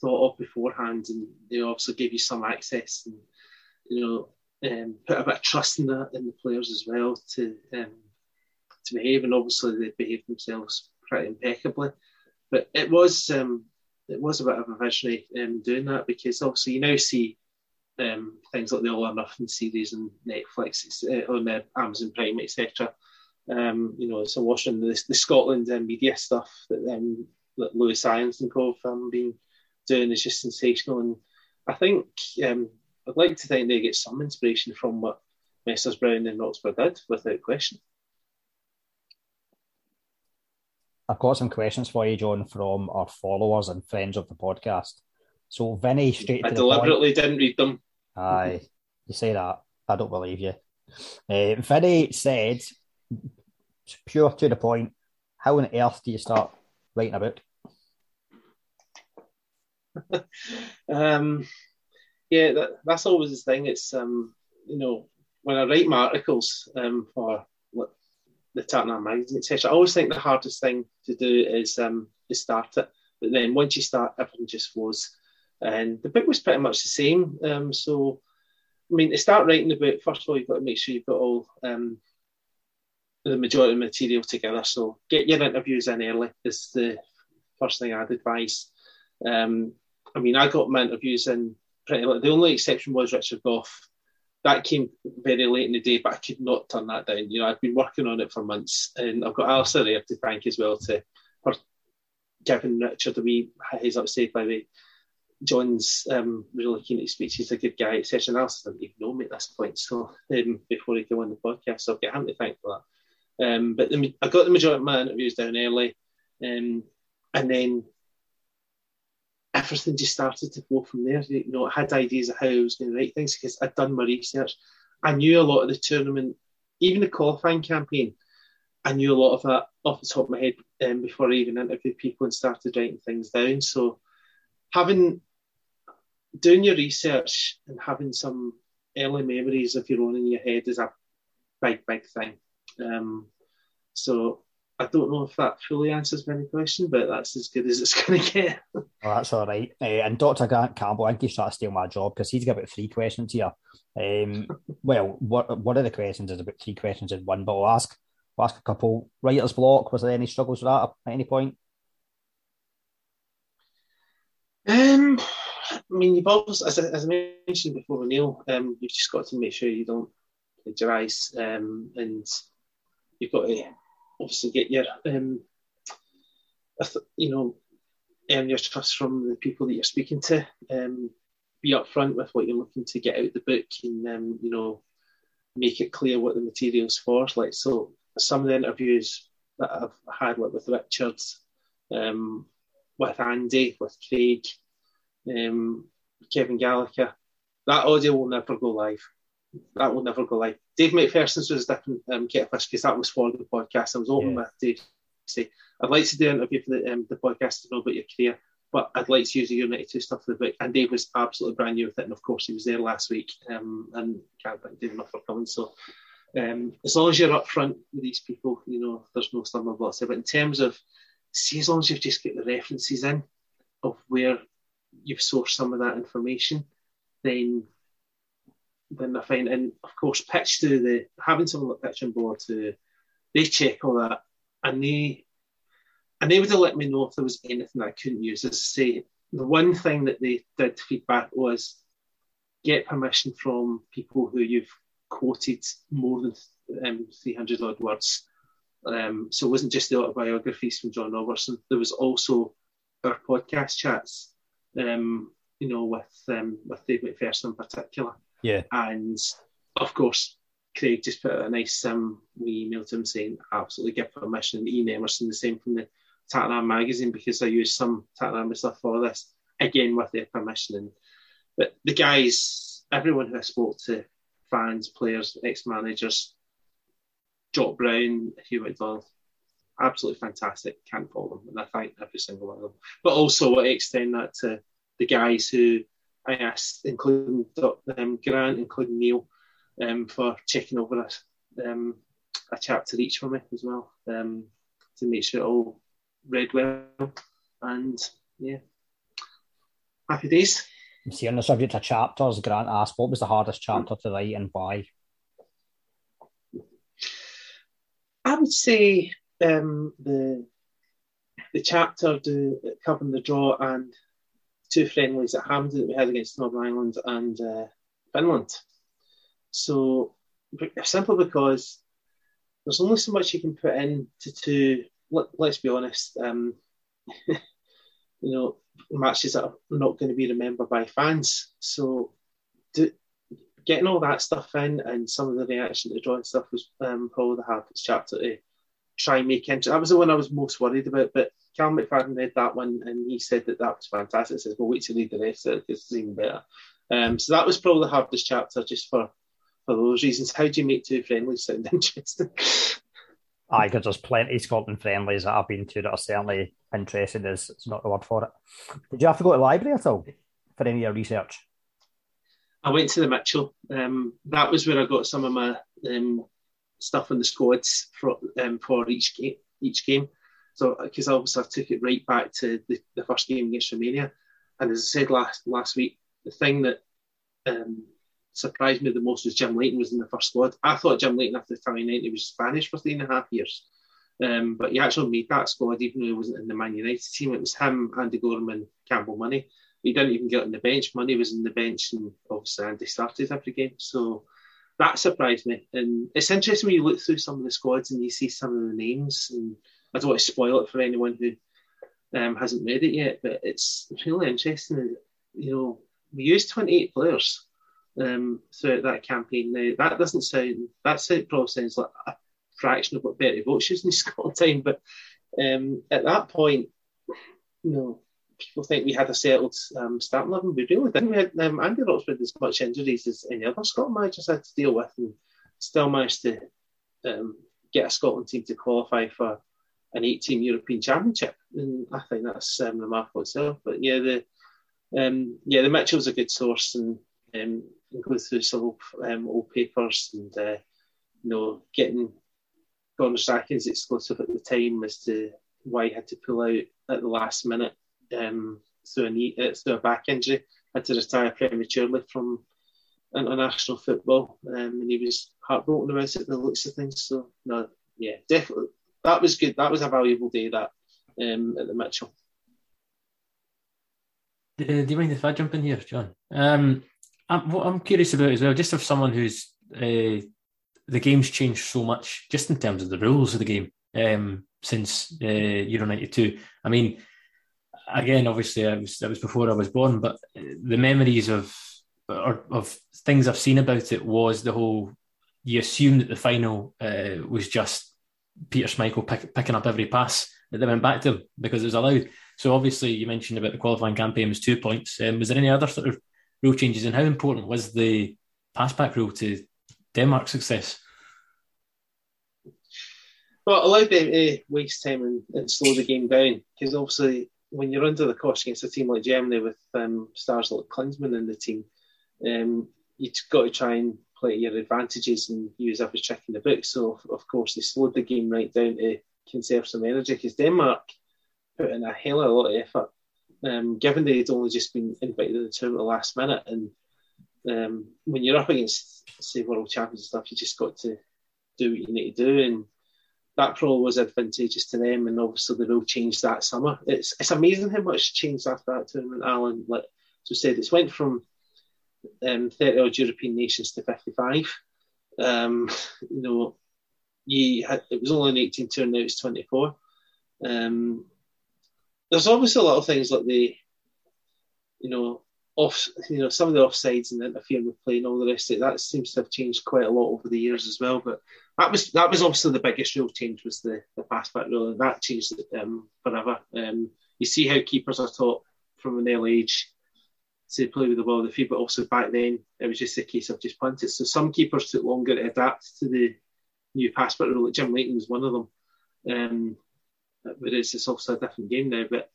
thought of beforehand, and they obviously gave you some access and you know um, put a bit of trust in the in the players as well to um, to behave, and obviously they behaved themselves pretty impeccably. But it was um, it was a bit of a visionary um, doing that because obviously you now see um, things like the All or Nothing series and Netflix uh, on uh, Amazon Prime, etc. Um, you know, so watching the, the Scotland uh, media stuff that, um, that Lewis Irons and Co have um, been doing is just sensational. And I think um, I'd like to think they get some inspiration from what Messrs Brown and Roxburgh did, without question. I've got some questions for you, John, from our followers and friends of the podcast. So, Vinny, straight I deliberately didn't read them. Aye, you say that. I don't believe you. Uh, Vinny said, pure to the point, how on earth do you start writing a book? <laughs> um, yeah, that, that's always the thing. It's, um, you know, when I write my articles um, for the Tartan magazine, etc., I always think the hardest thing to do is, um, to start it. But then once you start, everything just flows. And the book was pretty much the same. Um, so, I mean, to start writing the book, first of all, you've got to make sure you've got all um, the majority of material together. So, get your interviews in early is the first thing I'd advise. Um, I mean, I got my interviews in pretty late. The only exception was Richard Gough. That came very late in the day, but I could not turn that down. You know, I've been working on it for months, and I've got Alistair there to thank as well to for giving Richard a wee heads up, say by the John's um, really keen to speak. He's a good guy, etc. And else didn't even know me at this point. So um, before he came on the podcast, so I've got him to thank for that. Um, but the, I got the majority of my interviews down early, um, and then everything just started to flow from there. You know, I had ideas of how I was going to write things because I'd done my research. I knew a lot of the tournament, even the qualifying campaign. I knew a lot of that off the top of my head um, before I even interviewed people and started writing things down. So having doing your research and having some early memories of your own in your head is a big, big thing. Um, so I don't know if that fully answers my question, but that's as good as it's <laughs> going to get. oh, that's all right. Uh, and Dr. Grant Campbell, I think he's trying to steal my job because he's got about three questions here. Um, <laughs> well, what one of the questions is about three questions in one, but I'll ask, I'll ask a couple. Writer's block, was there any struggles with that at any point? Um, I mean, you've always, as I, as I mentioned before, Neil, um, you've just got to make sure you don't plagiarise um, and you've got to obviously get your, um, you know, earn your trust from the people that you're speaking to. Um, be upfront with what you're looking to get out the book, and um, you know, make it clear what the material's for. Like so, some of the interviews that I've had, like with Richard, um, with Andy, with Craig, um, Kevin Gallacher, that audio will never go live that will never go live. Dave McPherson's was a different um, fish because that was for the podcast. I was open yeah. with Dave say, I'd like to do an interview for the, um, the podcast to know about your career, but I'd like to use the United 2 stuff for the book. And Dave was absolutely brand new with it. And of course, he was there last week um, and can't thank Dave enough for coming. So um, as long as you're upfront with these people, you know, there's no stumbling blocks there. But in terms of, see, as long as you've just got the references in of where you've sourced some of that information, then then I find, and of course, pitch to the having someone like pitching board to they check all that, and they and they would have let me know if there was anything I couldn't use. As I say, the one thing that they did feedback was get permission from people who you've quoted more than um, 300 odd words. Um, so it wasn't just the autobiographies from John Robertson. There was also our podcast chats, um, you know, with um, with Dave McPherson in particular. Yeah. And of course, Craig just put a nice um, we email to him saying absolutely give permission. Ian Emerson the same from the Tartan magazine because I used some Tartan stuff for this again with their permission. And, but the guys, everyone who I spoke to, fans, players, ex-managers, Jock Brown, Hugh McDonald, absolutely fantastic. Can't fault them, and I thank every single one of them. But also, I extend that to the guys who I asked, including um, Grant, including Neil, um, for checking over a, um, a chapter each for me as well um, to make sure it all read well. And yeah, happy days. See, on the subject of chapters, Grant asked, what was the hardest chapter to write and why? I would say um, the the chapter to, covering the draw and two friendlies at Hampden that we had against Northern Ireland and uh, Finland. So simply because there's only so much you can put into two. Let, us be honest. Um, <laughs> you know, matches that are not going to be remembered by fans. So do, getting all that stuff in and some of the reaction to the drawing stuff was um, probably the hardest chapter to try and make into. That was the one I was most worried about. But Cal McFadden read that one and he said that that was fantastic. He says, well, wait till you read the rest of it because it's even better. Um, so that was probably the hardest chapter just for, for those reasons. How do you make two friendlies sound <laughs> interesting? I because there's plenty of Scotland friendlies that I've been to that are certainly interesting. Is it's not the word for it. Did you have to go to the library at all for any of your research? I went to the Mitchell. Um, that was where I got some of my um, stuff in the squads for um, for each game. Each game. So, because obviously I took it right back to the, the first game against Romania, and as I said last last week, the thing that um, surprised me the most was Jim Leighton was in the first squad. I thought Jim Leighton after the Italian night was Spanish for three and a half years, um, but he actually made that squad even though he wasn't in the Man United team. It was him, Andy Goram, Campbell Money. He didn't even get on the bench. Money was in the bench, and obviously Andy started every game. So that surprised me. And it's interesting when you look through some of the squads and you see some of the names and I don't want to spoil it for anyone who um, hasn't read it yet, but it's really interesting. You know, we used 28 players um, throughout that campaign. Now, that doesn't sound, that probably sounds like a fraction of what Bertie Vogts used in Scotland <laughs> time, but um, at that point, you know, people think we had a settled um, starting eleven. We really didn't. We had um, Andy Roxburgh as much injuries as any other Scotland managers had to deal with, and still managed to um, get a Scotland team to qualify for an eight-team European Championship. And I think that's um, remarkable itself. But yeah, the um, yeah the Mitchell's a good source, and um, go through some old, um, old papers and uh, you know getting Gordon Strachan's exclusive at the time as to why he had to pull out at the last minute um, through a knee, uh, through a back injury, had to retire prematurely from international football, um, and he was heartbroken about it. The looks of things. So no, yeah, definitely that was good. That was a valuable day that um, at the Mitchell. Uh, do you mind if I jump in here, John? Um, I'm, what I'm curious about as well, just of someone who's uh, the game's changed so much, just in terms of the rules of the game um, since uh, Euro '92. I mean, again, obviously, I was that was before I was born, but the memories of or of things I've seen about it was the whole. You assume that the final uh, was just Peter Schmeichel pick, picking up every pass that they went back to him because it was allowed. So obviously, you mentioned about the qualifying campaign was two points. Um, was there any other sort of rule changes, and how important was the pass back rule to Denmark's success? Well, allowed them to waste time and, and slow the game down because obviously when you're under the cosh against a team like Germany with um, stars like Klinsmann in the team, um, you've got to try and play your advantages and use every trick in the book. So, of course, they slowed the game right down to conserve some energy because Denmark put in a hell of a lot of effort, um, given they'd only just been invited to the tournament at the last minute. And um, when you're up against, say, world champions and stuff, you just got to do what you need to do. And that probably was advantageous to them, and obviously the rule changed that summer. It's it's amazing how much changed after that tournament, Alan. Like so said, it's went from um, 30 odd European nations to 55. Um, <laughs> you know, you had, it was only an 18 tour, now it's 24. Um, there's obviously a lot of things like the, you know, off, you know, some of the offsides and interfering with play and all the rest of it. That seems to have changed quite a lot over the years as well. But that was that was obviously the biggest rule change was the the pass back rule, and that changed um, forever. Um, you see how keepers are taught from an early age to play with the ball of the feet, but also back then it was just a case of just punted. So some keepers took longer to adapt to the new pass back rule. Jim Leighton was one of them. Um, it's it's also a different game now, but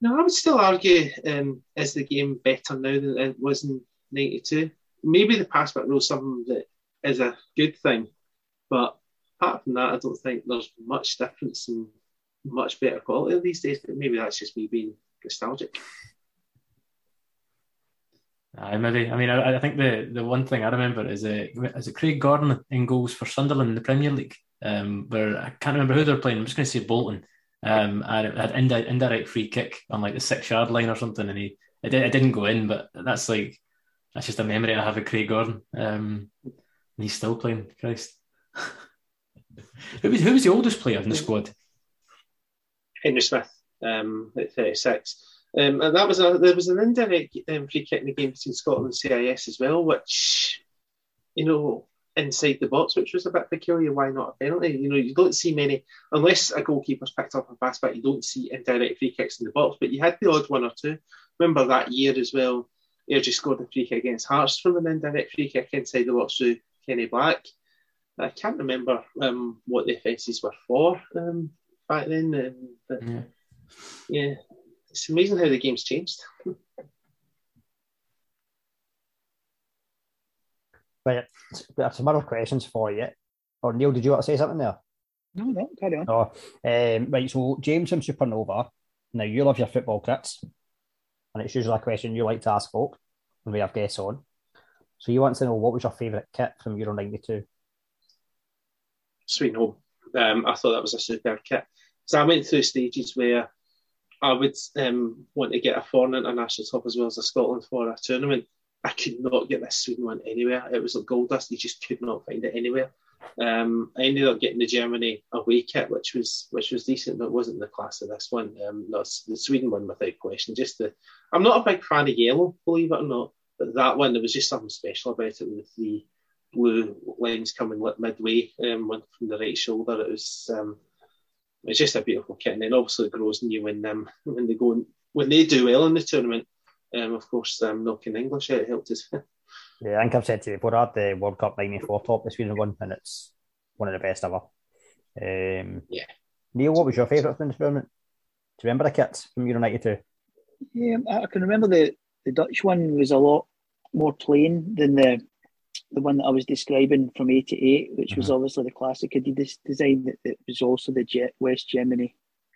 no, I would still argue um, is the game better now than it was in '92? Maybe the pass back rule is something that is a good thing, but apart from that, I don't think there's much difference and much better quality these days. But maybe that's just me being nostalgic. I maybe. I mean, I, I, think the, the one thing I remember is a uh, is it Craig Gordon in goals for Sunderland in the Premier League, um, where I can't remember who they're playing. I'm just going to say Bolton, um, had indi- indirect free kick on like the six yard line or something, and he it, did, it didn't go in, but that's like that's just a memory I have of Craig Gordon. Um, and he's still playing. Christ, <laughs> who was who was the oldest player in the squad? Henry Smith, um, at 36. Um, and that was a there was an indirect um, free kick in the game between Scotland and CIS as well, which you know inside the box, which was a bit peculiar. Why not a penalty? You know, you don't see many unless a goalkeeper's picked up a pass back. You don't see indirect free kicks in the box, but you had the odd one or two. Remember that year as well. just scored a free kick against Hearts from an indirect free kick inside the box through Kenny Black. I can't remember um, what the offences were for um, back then, um, but yeah. yeah, it's amazing how the game's changed. <laughs> Right, I have some other questions for you. Or Neil, did you want to say something there? No, no, carry on. Oh, um, right, so James from Supernova. Now, you love your football kits, and it's usually a question you like to ask folk when we have guests on. So you want to know what was your favourite kit from Euro 92? Sweet home. Um, I thought that was a superb kit. So I went through stages where I would um, want to get a foreign international top as well as a Scotland for a tournament. I could not get this Sweden one anywhere. It was like gold dust. You just could not find it anywhere. Um, I ended up getting the Germany away kit, which was which was decent, but wasn't the class of this one. Um, no, the Sweden one without question. Just the, I'm not a big fan of yellow, believe it or not, but that one there was just something special about it with the blue lines coming midway um, from the right shoulder. It was um, it's just a beautiful kit, and then obviously it grows new when um, when they go when they do well in the tournament, um, of course, um, knocking English out helped us. <laughs> yeah, I think I've said to you before, I had the World Cup 94 top, the Sweden one, and it's one of the best ever. Um, yeah. Neil, what was your favourite from the tournament? Do you remember the kits from Euro 92? Yeah, I can remember the, the Dutch one was a lot more plain than the the one that I was describing from 88, which mm-hmm. was obviously the classic Adidas design. That, that was also the Jet West Germany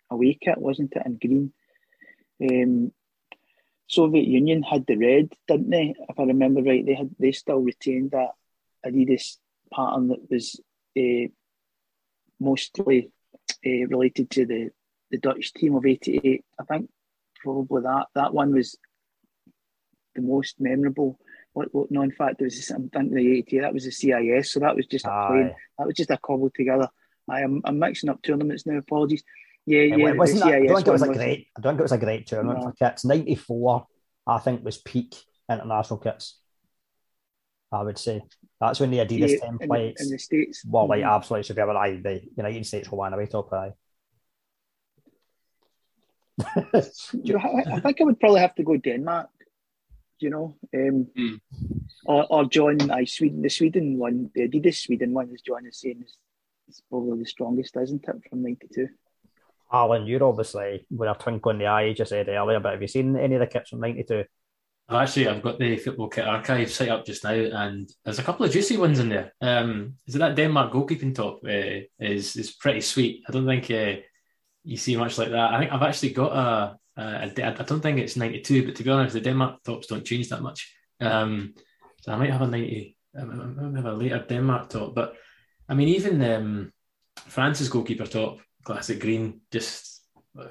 away kit, wasn't it, in green. Um, Soviet Union had the red, didn't they? If I remember right, they had they still retained that Adidas pattern that was uh, mostly uh, related to the, the Dutch team of '88. I think probably that that one was the most memorable. What, what no, in fact, there was I'm thinking the '88. That was the CIS, so that was just a Aye. plain. That was just a cobbled together. I am I'm mixing up tournaments now. Apologies. Yeah, yeah. It wasn't that, I don't think it was a great. I don't think it was a great tournament no. for kits. Ninety four, I think, was peak international kits. I would say that's when the Adidas yeah, templates in, in the states. Well, like mm-hmm. absolutely superior. I the United States will win away top high. I think I would probably have to go Denmark. You know, um, mm. or, or join I Sweden. The Sweden one, the Adidas Sweden one, as John is saying, is, is probably the strongest, isn't it, from '92? Alan, you're obviously with a twinkle in the eye, you just said earlier, but have you seen any of the kits from '92? Actually, I've got the football kit archive set up just now, and there's a couple of juicy ones in there. Um, is it that Denmark goalkeeping top? Uh, is is pretty sweet. I don't think uh, you see much like that. I think I've actually got a, a, a. I don't think it's '92, but to be honest, the Denmark tops don't change that much. Um, so I might have a '90. I might have a later Denmark top, but I mean, even um, France's goalkeeper top classic green, just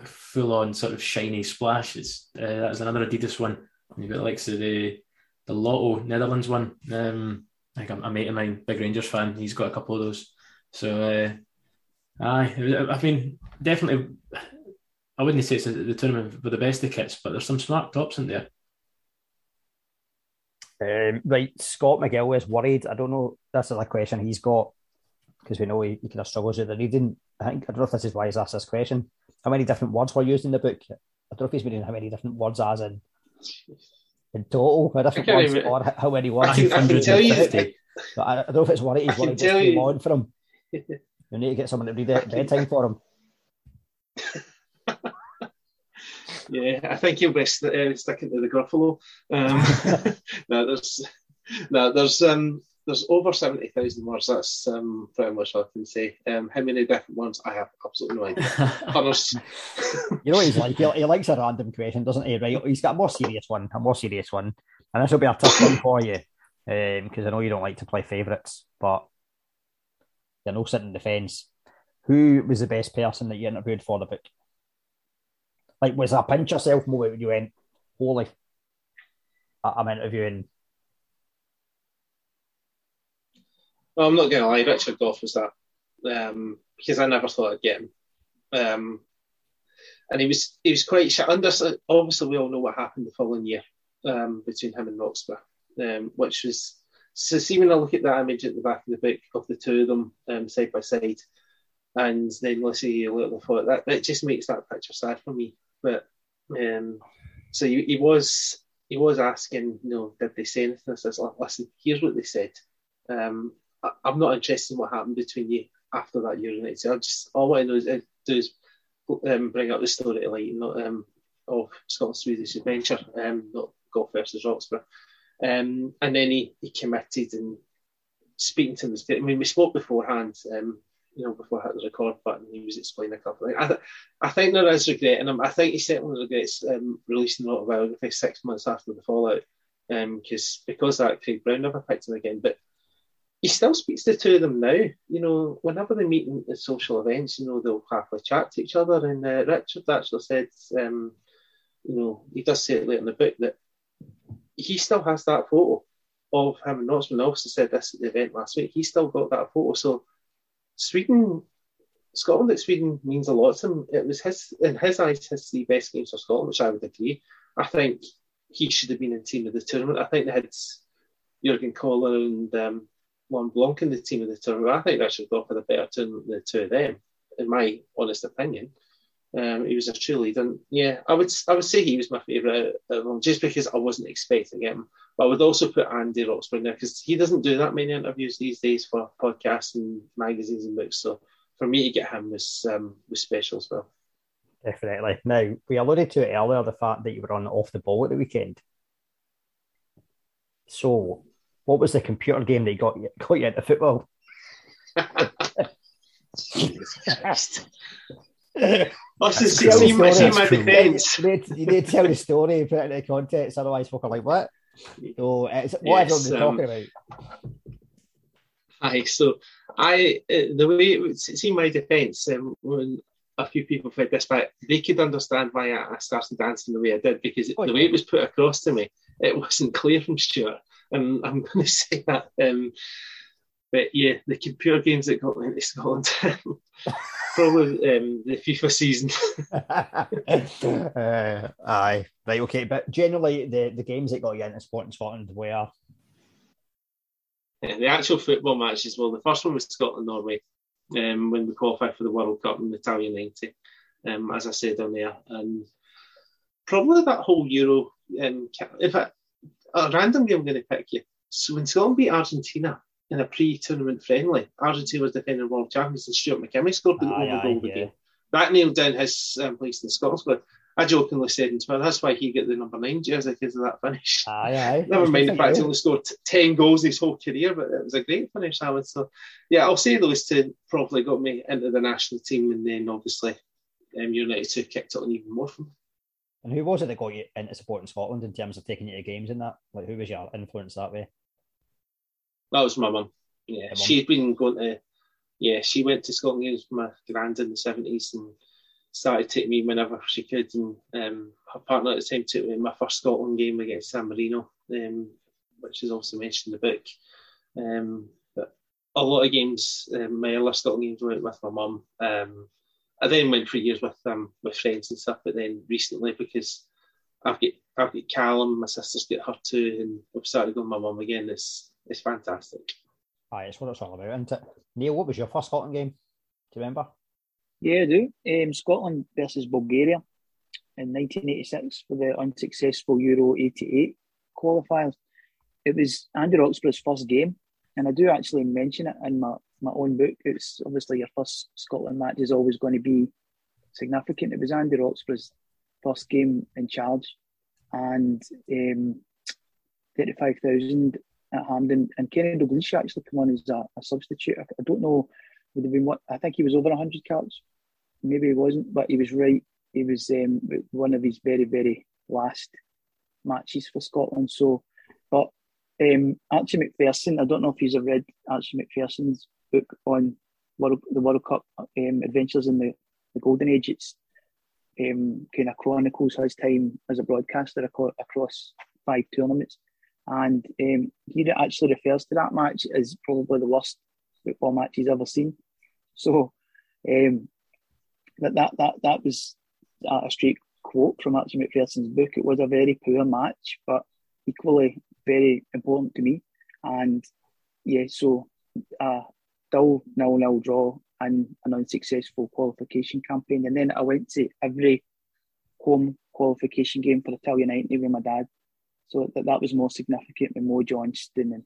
full on sort of shiny splashes. Uh, that's another Adidas one. You've got like the the Lotto Netherlands one. Um, I think a mate of mine, big Rangers fan, he's got a couple of those. So, uh, aye, I mean, definitely. I wouldn't say it's the tournament with the best of kits, but there's some smart tops in there. Um, right, Scott McGill is worried. I don't know. That's a question he's got because we know he, he kind of struggles with the reading. I think I don't know if this is why he's asked this question. How many different words were used in the book? I don't know if he's meaning how many different words as in in total, how different words even, or how many words. I can, I can tell you. I, I don't know if it's what he's wanting to move on for him. You <laughs> need to get someone to read it bedtime for him. <laughs> yeah, I think you'll be st- uh, sticking to the Gruffalo. Um, <laughs> no, there's no, there's um, there's over 70,000 words. That's um, pretty much all I can say. Um, how many different ones? I have absolutely no idea. <laughs> you know what he's like? He, he, likes a random question, doesn't he? Right? He's got a more serious one, a more serious one. And this will be a tough one for you because um, I know you don't like to play favourites, but you're no sitting defence. Who was the best person that you interviewed for the book? Like, was a pinch yourself moment when you went, holy, I'm interviewing I'm not going to lie, Richard Gough was that um, because I never thought I'd get him. Um, and he was he was quite. Under, obviously, we all know what happened the following year um, between him and Roxburgh, um, which was so. See when I look at that image at the back of the book of the two of them um, side by side, and then see a little thought that that just makes that picture sad for me. But um, so he, he was he was asking, you know, did they say anything? I says, listen, here's what they said. Um, I, am not interested in what happened between you after that Euro 92. I just all I know is uh, do is um, bring up the story to light, not um, of Scotland's Swedish adventure, um, not Gough versus Roxburgh. Um, and then he, he committed and speaking to him. I mean, we spoke beforehand, um, you know, before I hit the record button, he was explaining a couple of things. I, th- I think there is regret, and I think he certainly regrets um, releasing the autobiography six months after the fallout, um, because um, because that Craig Brown never picked him again. But he still speaks to two of them now. You know, whenever they meet at social events, you know, they'll happily chat to each other. And uh, Richard actually said, um, you know, he does say it later in the book that he still has that photo of him and Norseman. also said this at the event last week. He still got that photo. So Sweden, Scotland at Sweden means a lot to him. It was his, in his eyes, his three best games for Scotland, which I would agree. I think he should have been in team of the tournament. I think they had Jurgen Kohler and um, Blanc in the team of the tournament. I think that should go for the better tournament than the two of them, in my honest opinion. Um, he was a true leader. And yeah, I would I would say he was my favourite them just because I wasn't expecting him. But I would also put Andy Roxburgh there because he doesn't do that many interviews these days for podcasts and magazines and books. So for me to get him was um, was special as well. Definitely. Now we alluded to it earlier the fact that you were on off the ball at the weekend. So, what was the computer game that got you got you into football? Jesus Christ. What's this? My, defence. You need, to tell the story, put it into context, otherwise folk are like, what? So, it's, what yes, everyone's um, talking about? Hi, so I, uh, the way, it would see my defence, um, when a few people fed this back, they could understand why I started dancing the way I did because oh, the way it was put across to me, it wasn't clear from Stuart. And I'm going <laughs> to say that. Um, but yeah, the computer games that got me into Scotland, <laughs> probably um, the FIFA season. <laughs> uh, aye, right, okay. But generally, the, the games that got you into sport in Scotland were. Yeah, the actual football matches, well, the first one was Scotland Norway um, when we qualified for the World Cup in Italia 90, um, as I said on there. And probably that whole Euro, um, in fact, a random game I'm going to pick you. So when Scotland beat Argentina in a pre-tournament friendly, Argentina was defending world champions and Stuart McKimmie scored the only goal of the game. That nailed down his um, place in the Scotland squad. I jokingly said in Twitter, that's why he got the number nine jersey because of that finish. <laughs> Aye, aye. <laughs> Never mind the fact he only scored 10 goals his whole career, but it was a great finish, Alan. So, yeah, I'll say those two probably got me into the national team, and then obviously um, United 2 kicked it on even more from And who was it that got you into supporting Scotland in terms of taking you to games and that? Like, who was your influence that way? That was my mum. Yeah, she'd been going to, yeah, she went to Scotland games with my grand in the 70s and started taking me whenever she could. And um, her partner at the time took me in my first Scotland game against San Marino, um, which is also mentioned in the book. Um, but a lot of games, um, my earlier Scotland games went with my mum. Um, I then went for years with um, with friends and stuff, but then recently because I've got I've got Callum, my sister's got her too, and I've started going with my mum again. It's it's fantastic. Aye, it's what it's all about, isn't it? Neil, what was your first Scotland game? Do you remember? Yeah, I do. Um, Scotland versus Bulgaria in 1986 for the unsuccessful Euro 88 qualifiers. It was Andy Roxburgh's first game, and I do actually mention it in my, my own book. It's obviously your first Scotland match is always going to be significant. It was Andy Roxburgh's first game in charge, and um, 35,000 at Hampden. And Kenny Dalglish actually came on as a, a substitute. I, I don't know would have been what I think he was over 100 caps. Maybe he wasn't, but he was right. He was um, one of his very, very last matches for Scotland. So, but um, Archie Macpherson, I don't know if you've read Archie Macpherson's book on World, the World Cup um, adventures in the, the Golden Age. It's um, kind of chronicles his time as a broadcaster across five tournaments. And um, he actually refers to that match as probably the worst football match he's ever seen. So um, that, that that that was a straight quote from Archie Macpherson's book. It was a very poor match, but equally very important to me. And yeah, so uh, dull nil nil draw and an unsuccessful qualification campaign. And then I went to every home qualification game for Italia 90 with my dad. So that, that was more significant than Mo Johnston and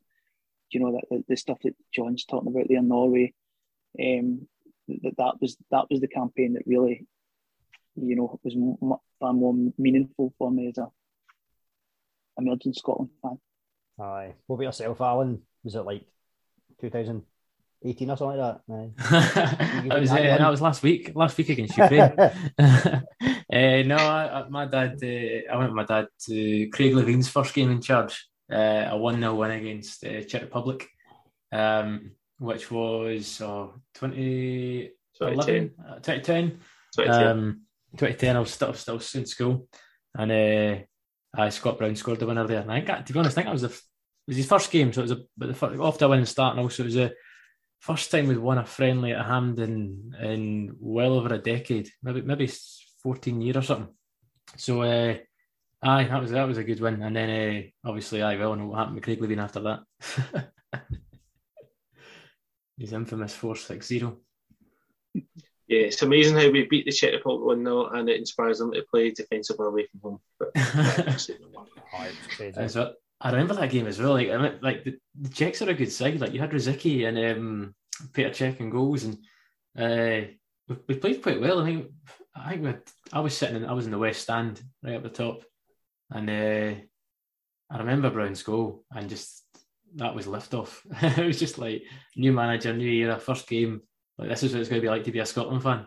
you know that the, the, stuff that John's talking about there in Norway. Um, that that was that was the campaign that really, you know, was m- far more meaningful for me as a emerging Scotland fan. Aye, what about yourself, Alan? Was it like 2018 or something like that? <laughs> that was uh, that was last week. Last week against Ukraine. uh, <laughs> <laughs> no, I, my dad. Uh, I went with my dad to Craig Levein's first game in charge uh, a 1 0 win against uh, Czech Republic, um, which was oh, 2011, 2010. 2010. Um, 2010, I was still, still in school. And uh, I Scott Brown scored the winner there. And I think, to be honest, I think that was the was his first game. So it was a but the first, off to a winning start. And also, it was the first time we'd won a friendly at Hampden in well over a decade, maybe maybe 14 years or something. So, uh, Aye, that was that was a good win. And then uh, obviously I well know what happened with Craig Levein after that. <laughs> He's infamous four six zero. yeah, it's amazing how we beat the Czech Republic 1 0 and it inspires them to play defensively away from home. But, <laughs> so, <laughs> I remember that game as well. Like, I mean, like the, the Czechs are a good side. Like you had Rosicky and um, Petr Cech and goals, and uh, we, we, played quite well. I think I think we I was sitting in I was in the west stand right up the top, and uh, I remember Brown's goal and just that was liftoff. <laughs> it was just like new manager, new era, first game. Like this is what it's going to be like to be a Scotland fan.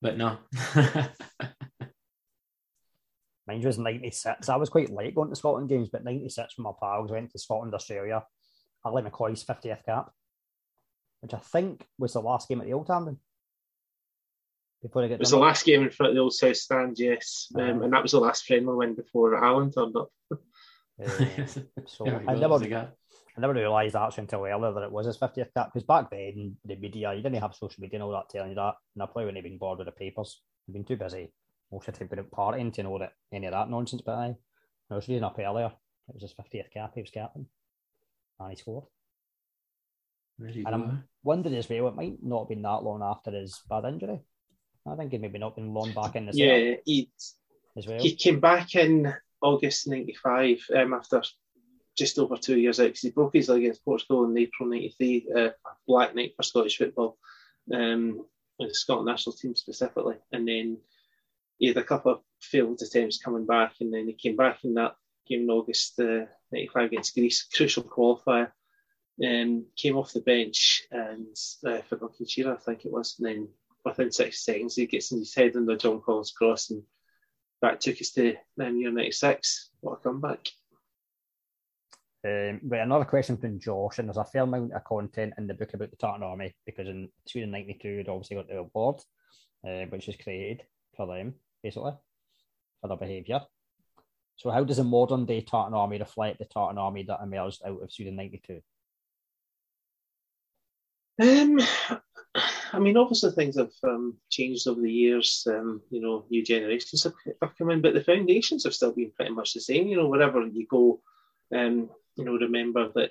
But no. <laughs> Mine was 96. I was quite late going to Scotland games, but 96 from my pals went to Scotland, Australia. Ally McCoist's 50th cap, which I think was the last game at the Old Hampden. Before I get it was the last game in front of the Old South Stand, yes. Um, and that was the last friendly win before Alan turned up. uh, so <laughs> I never, I never realised actually until earlier that it was his 50th cap because back then, the media, you didn't have social media and all that telling you that. And I probably wouldn't have been bored with the papers. I've been too busy most of the time out partying to know that any of that nonsense. But I, I was reading up earlier. It was his 50th cap. He was captain. And he scored. And I'm wondering as well, it might not have been that long after his bad injury. I think he maybe not been loaned back in the Yeah, he as well. He came back in August '95 um, after just over two years out because he broke his leg against Portugal in April '93, uh, black night for Scottish football, um, the Scotland national team specifically, and then he had a couple of failed attempts coming back, and then he came back in that game in August uh, '95 against Greece, crucial qualifier. Um, came off the bench and uh, for Shearer, I think it was, and then within six seconds he gets in his head the John Collins cross, and that took us to um, Euro '96. What a comeback! Um, right, another question from Josh, and there's a fair amount of content in the book about the Tartan Army because in Sweden '92 it obviously got the award, uh, which was created for them basically, for their behaviour. So, how does a modern day Tartan army reflect the Tartan army that emerged out of Sweden 92? Um, I mean, obviously things have um, changed over the years. Um, you know, new generations have, have, come in, but the foundations have still been pretty much the same. You know, wherever you go, um, you know, remember that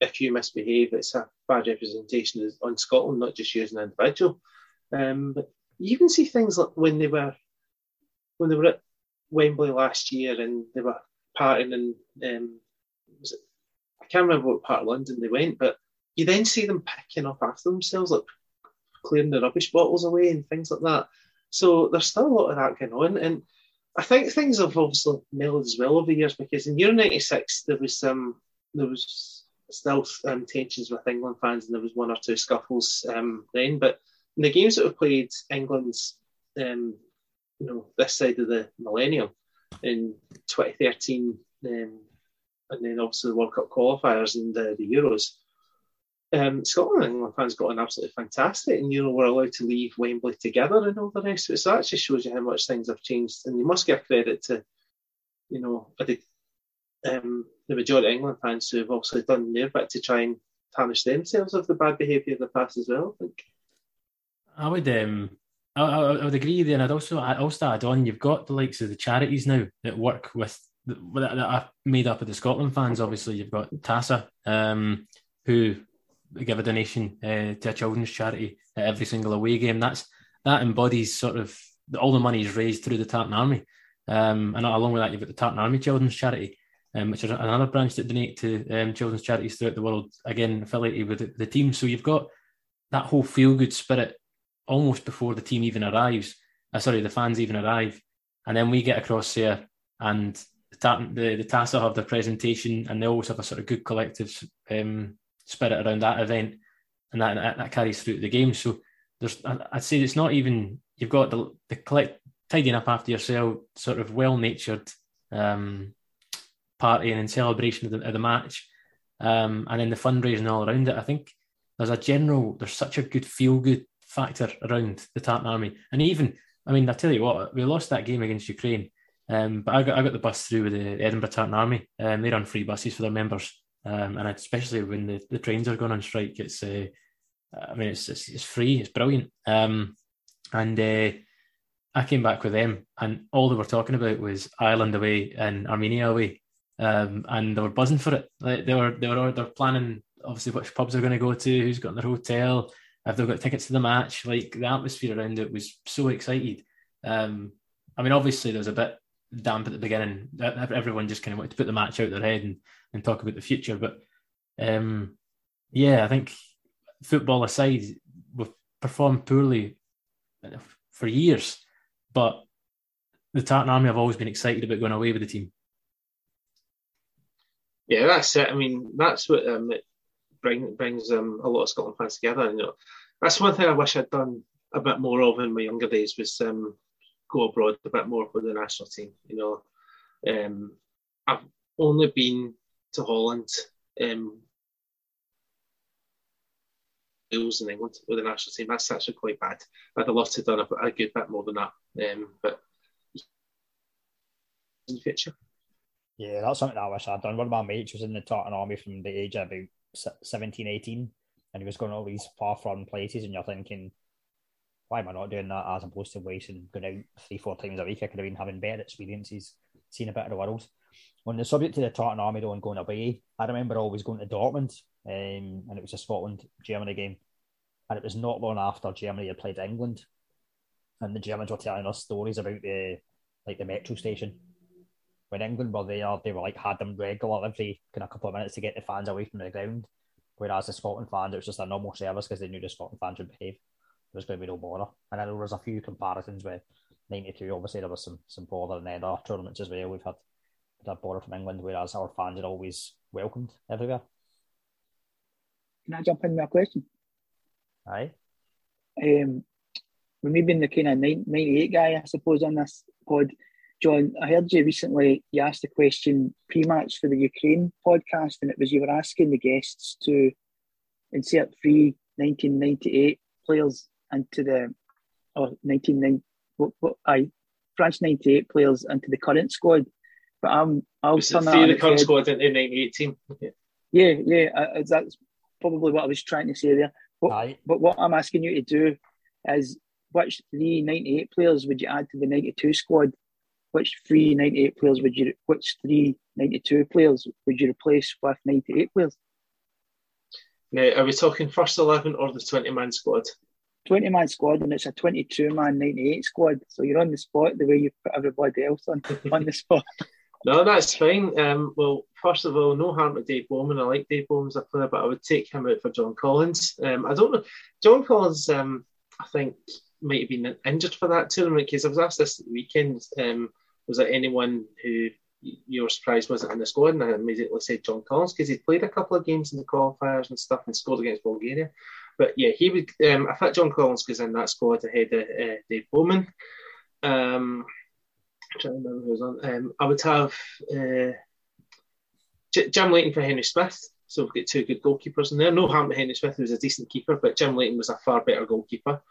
if you misbehave, it's a bad representation on Scotland, not just you as an individual. Um, but you can see things like when they were when they were at Wembley last year and they were partying in, um, was it, I can't remember what part of London they went, but you then see them picking up after themselves, like clearing the rubbish bottles away and things like that. So there's still a lot of that going on. And I think things have obviously mellowed as well over the years because in Euro 96, there was um, there was still um, tensions with England fans and there was one or two scuffles um, then. But in the games that have played England's um, you know this side of the millennium in 2013, um, and then obviously the World Cup qualifiers and uh, the Euros. Um, Scotland and England fans got an absolutely fantastic, and you know we're allowed to leave Wembley together and all the rest of it. So that just shows you how much things have changed, and you must give credit to, you know, the, um, the majority of England fans who have obviously done their bit to try and tarnish themselves of the bad behaviour of the past as well. I think. I would um, I, I, would agree there, and I'd also I also add on. You've got the likes of the charities now that work with that, that are made up of the Scotland fans. Obviously, you've got TASA, um, who give a donation uh, to a children's charity at every single away game. That's that embodies sort of all the money is raised through the Tartan Army, um, and along with that, you've got the Tartan Army Children's Charity. Um, which is another branch that donate to um, children's charities throughout the world, again affiliated with the, the team. So you've got that whole feel good spirit almost before the team even arrives. Uh, sorry, the fans even arrive, and then we get across there, and the the, the TASA have their presentation, and they always have a sort of good collective um, spirit around that event, and that, that, that carries through to the game. So there's, I'd say it's not even you've got the the collect tidying up after yourself, sort of well natured um, partying and celebration of the, of the match, um, and then the fundraising all around it. I think there's a general, there's such a good feel good factor around the Tartan Army. And even, I mean, I tell you what, we lost that game against Ukraine, um, but I got I got the bus through with the Edinburgh Tartan Army. Um, they run free buses for their members, um, and especially when the, the trains are going on strike, it's uh, I mean, it's, it's, it's free, it's brilliant. Um, and uh, I came back with them, and all they were talking about was Ireland away and Armenia away, um, and they were buzzing for it. Like they were they were they're planning obviously which pubs they're going to go to, who's got their hotel, they've got tickets to the match, like the atmosphere around it was so excited. Um, I mean, obviously there was a bit damp at the beginning. Everyone just kind of wanted to put the match out their head and, and talk about the future. But um, yeah, I think football aside, we've performed poorly for years, but the Tartan Army have always been excited about going away with the team. Yeah, that's it. I mean, that's what um, it bring, brings um, a lot of Scotland fans together. You know, that's one thing I wish I'd done a bit more of in my younger days was um, go abroad a bit more with the national team. You know, um, I've only been to Holland, um, Wales, and England with the national team. That's actually quite bad. I'd have loved to have done a, a good bit more than that, um, but in the future. Yeah, that's something I wish I'd done. One of my mates was in the Tartan Army from the age of about 17, 18, and he was going all these far from places, and you're thinking, why am I not doing that as opposed to wasting going out three, four times a week? I could have been having better experiences, seeing a bit of the world. On the subject of the Tartan Army, though, and going away, I remember always going to Dortmund, um, and it was a Scotland Germany game, and it was not long after Germany had played England, and the Germans were telling us stories about the like the metro station when England were there, they were like had them regular every kind of couple of minutes to get the fans away from the ground. Whereas the Scotland fans, it was just a normal service because they knew the Scotland fans would behave. There was going to be no bother. And then there was a few comparisons with 92. Obviously, there was some some bother in the other tournaments as well. We've had that bother from England, whereas our fans are always welcomed everywhere. Can I jump in with a question? Aye. Um, when we've been the kind of 98 guy, I suppose, on this pod, John, I heard you recently, you asked a question pre match for the Ukraine podcast, and it was you were asking the guests to insert three 1998 players into the, or 1990, what, what, I, France 98 players into the current squad. But I'm, I'll was turn that. the current head. squad into 98 team. Yeah, yeah, yeah uh, that's probably what I was trying to say there. But, but what I'm asking you to do is which three 98 players would you add to the 92 squad which three 98 players would you, which three 92 players would you replace with 98 players? Now, are we talking first 11 or the 20 man squad? 20 man squad, and it's a 22 man 98 squad. So you're on the spot the way you put everybody else on, on the <laughs> spot. No, that's fine. Um, well, first of all, no harm to Dave Bowman. I like Dave Bowman as a player, but I would take him out for John Collins. Um, I don't know. John Collins, um, I think, might have been injured for that tournament because I was asked this weekend. Um, was there anyone who you were surprised wasn't in the squad? And I immediately said John Collins because he'd played a couple of games in the qualifiers and stuff and scored against Bulgaria. But yeah, he would. Um, I thought John Collins goes in that squad ahead of uh, Dave Bowman. Um, I'm trying to remember who was on. Um, I would have uh, Jim Leighton for Henry Smith. So we've got two good goalkeepers in there. No harm to Henry Smith, who was a decent keeper, but Jim Leighton was a far better goalkeeper.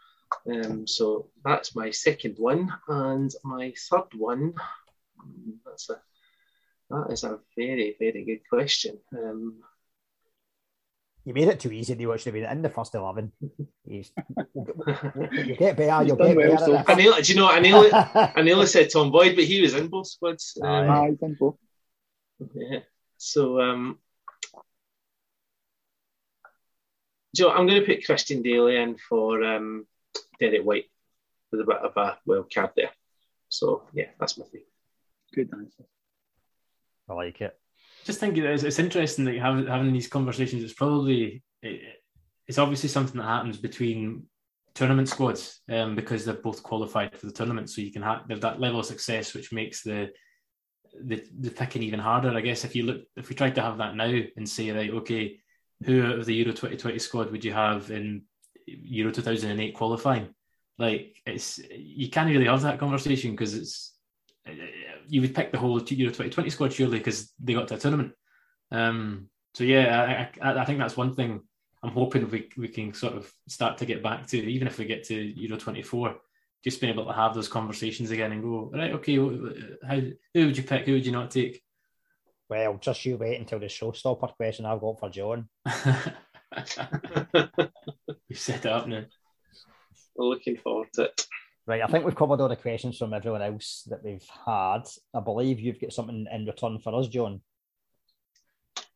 Um, so that's my second one, and my third one. That's a that is a very very good question. Um, you made it too easy. You should have been in the first eleven. <laughs> you get better. You'll get well, better. I nearly, do you know? I nearly, I nearly said Tom Boyd, but he was in both squads. Um, uh, he's in both. Yeah. So, um, Joe, I'm going to put Christian Dailly in for um, Derek Whyte with a bit of a wild card there. So yeah, that's my thing. Good answer. I like it. Just think it's, it's interesting that having, having these conversations. It's probably it, it's obviously something that happens between tournament squads um, because they're both qualified for the tournament. So you can have that level of success, which makes the the the picking even harder. I guess if you look, if we tried to have that now and say, right, okay, who out of the Euro 2020 squad would you have in Euro 2008 qualifying. Like it's you can't really have that conversation because it's you would pick the whole Euro 2020 squad surely because they got to a tournament. Um, so yeah, I, I, I, think that's one thing I'm hoping we we can sort of start to get back to, even if we get to Euro 24, just being able to have those conversations again and go right, okay, how who would you pick, who would you not take? Well, just you wait until the showstopper question I've got for John. <laughs> <laughs> you set it up now. We're looking forward to it. Right, I think we've covered all the questions from everyone else that we've had. I believe you've got something in return for us, John.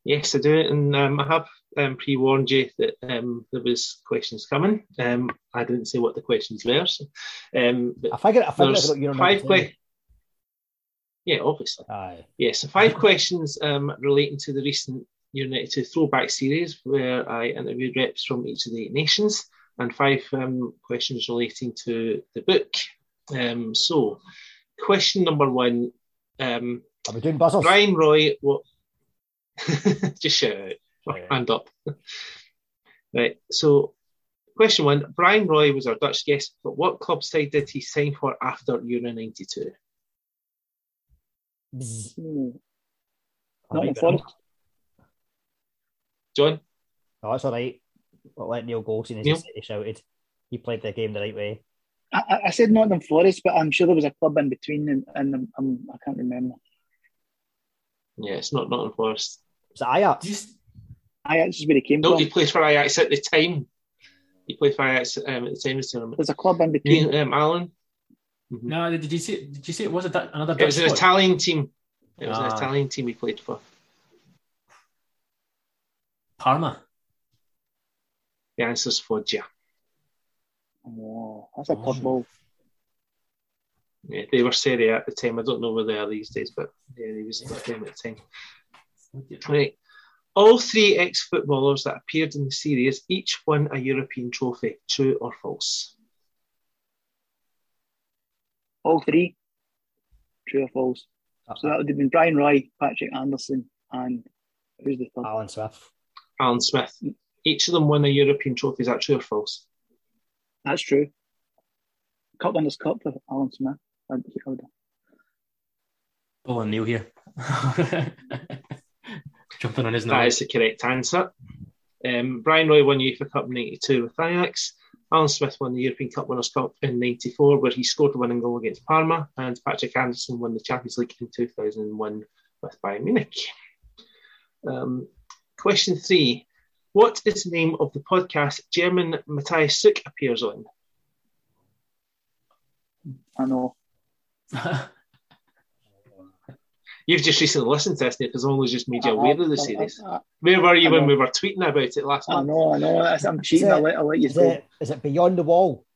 Yes, I do, and um, I have um, pre-warned you that um, there was questions coming. Um, I didn't say what the questions were. So, um, but I figured. I figured there's out you're five not. que- Yeah, obviously. Aye. Yes, so five questions um, relating to the recent United 2 throwback series where I interviewed reps from each of the eight nations, and five um, questions relating to the book. Um, so, question number one um, Are we doing buzzers? Bryan Roy, what? <laughs> Just shout out, Sorry. hand up. right, so question one Bryan Roy was our Dutch guest, but what club side did he sign for after Euro 92? Bzz. Not in. Forest. John? No, that's all right. We'll let Neil go since Neil? he, he shouted. He played the game the right way. I, I- I said Nottingham Forest, but I'm sure there was a club in between, and, and I'm, I'm, I can't remember. Yeah, it's not Nottingham Forest. Was it Ajax? Just Ajax is where he came No, from. he played for Ajax at the time. He played for Ajax um, at the time of the tournament. There's a club in between. Um, Alan? Mhm. no. Did you see? Did you say it was a, Du- another It was an squad? Italian team. It was Ah. an Italian team he played for. Parma. The answer's Foggia. Oh, that's a Oh. tough. Yeah, they were Serie at the time. I don't know where they are these days, but yeah, they was at them at the time. Right. All three ex-footballers that appeared in the series each won a European trophy. True or false? All three. True or false? Uh, So that would have been Bryan Roy, Patrik Andersson, and who's the third? Alan Smith. Alan Smith. Each of them won a European trophy. Is that true or false? That's true. Cup winners' cup for Alan Smith. I would- Paul and Neil here. <laughs> Jumping on his That nose. is the correct answer. Um, Bryan Roy won UEFA Cup in '92 with Ajax. Alan Smith won the European Cup Winners' Cup in '94, where he scored the winning goal against Parma, and Patrik Andersson won the Champions League in 2001 with Bayern Munich. Um, question three: What is the name of the podcast German Matthias Suck appears on? I know. <laughs> You've just recently listened to this, Nick, because only just made you aware of the series. I, I, Where were you when we were tweeting about it last I month? know, I know. I'm cheating. it- I'll let, I'll let you Is go. it, is it Beyond the Wall?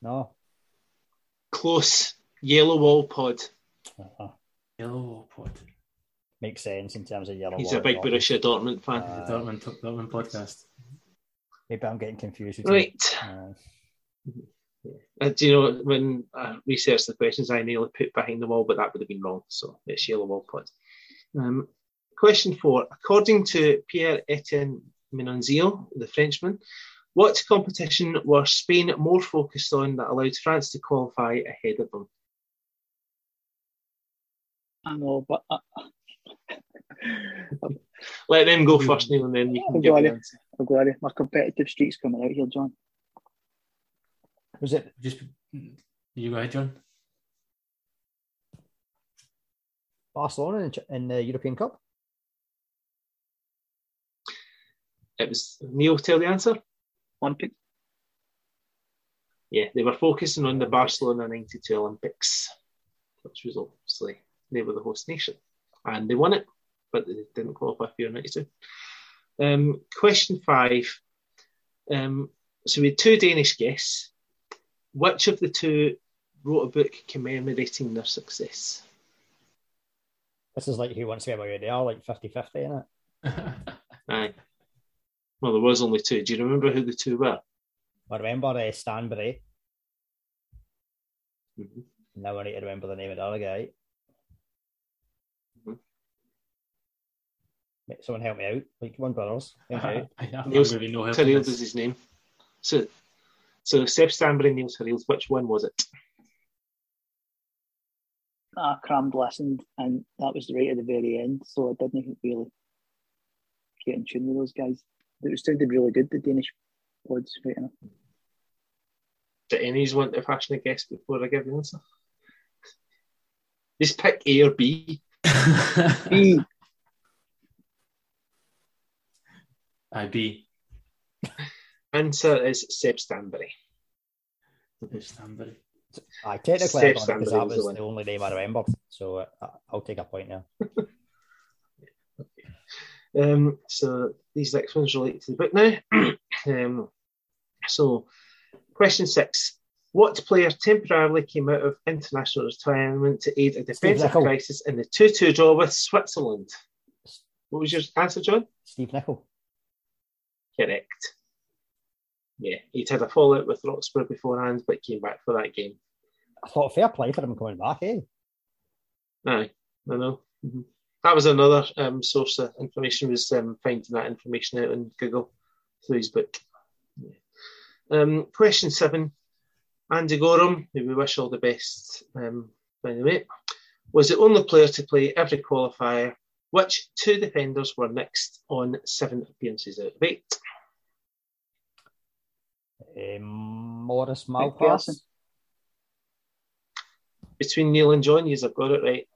No. Close. Yellow Wall Pod. Uh-huh. Yellow pod. Makes sense in terms of yellow. He's a big and all. Borussia Dortmund fan. Uh, Dortmund, Dortmund podcast. Maybe I'm getting confused. With Right. Uh, Uh, do you know when I researched the questions, I nearly put behind the wall, but that would have been wrong. So it's yellow wall pod. Um, question four: According to Pierre Etienne Minonzio, the Frenchman, what competition were Spain more focused on that allowed France to qualify ahead of them? I know, but uh, Let them go first, Neil, and then you can I'll give go on. answer. I'm glad my competitive streak's coming out here, John. was it Just you go ahead, John. Barcelona in, in the European Cup? It was Neil. Tell the answer. Olympic. Yeah, they were focusing on the Barcelona '92 Olympics, which was obviously they were the host nation, and they won it, but they didn't qualify for Euro '92. Um, question five. Um, so we had two Danish guests. Which of the two wrote a book commemorating their success? This is like who wants to be where they are, like 50 50, isn't it? <laughs> Aye. Well, there was only two. Do you remember who the two were? I remember uh, Stanbury. Mhm. Now I need to remember the name of the other guy. Mhm. Mate, Someone help me out. Like, come on, brothers. Help me out. I Neil's- really no help in Terrell this. is his name. So, so Seb Stanbury and Neil Terrell, which one was it? I crammed listened, and that was right at the very end, so I didn't really get in tune with those guys. It was sounded really good, the Danish pods, right enough. Do any of you want to fashion a guess before I give the answer? Just pick A or B. <laughs> B, IB. Answer is Seb Stanbury. Stanbury. Aye, technically, Seb I got it because Stanbury that was was the the, only name I remembered. So uh, I'll take a point now. <laughs> Um, so these next ones relate to the book now. <clears throat> um, so, question six. What player temporarily came out of international retirement to aid a defensive crisis in the 2 2 draw with Switzerland? What was your answer, John? Steve Nicol. Correct. Yeah, he'd had a fallout with Roxburgh beforehand, but came back for that game. I thought fair play for him coming back, eh? Aye, I know. Mhm. That was another um, source of information, was um, finding that information out on Google through his book. Yeah. Um, question seven. Andy Goram, who we wish all the best, um, by the way, was the only player to play every qualifier, which two defenders were next on seven appearances out of eight. Um, Maurice Malpas. Between Neil and John, you've got it right.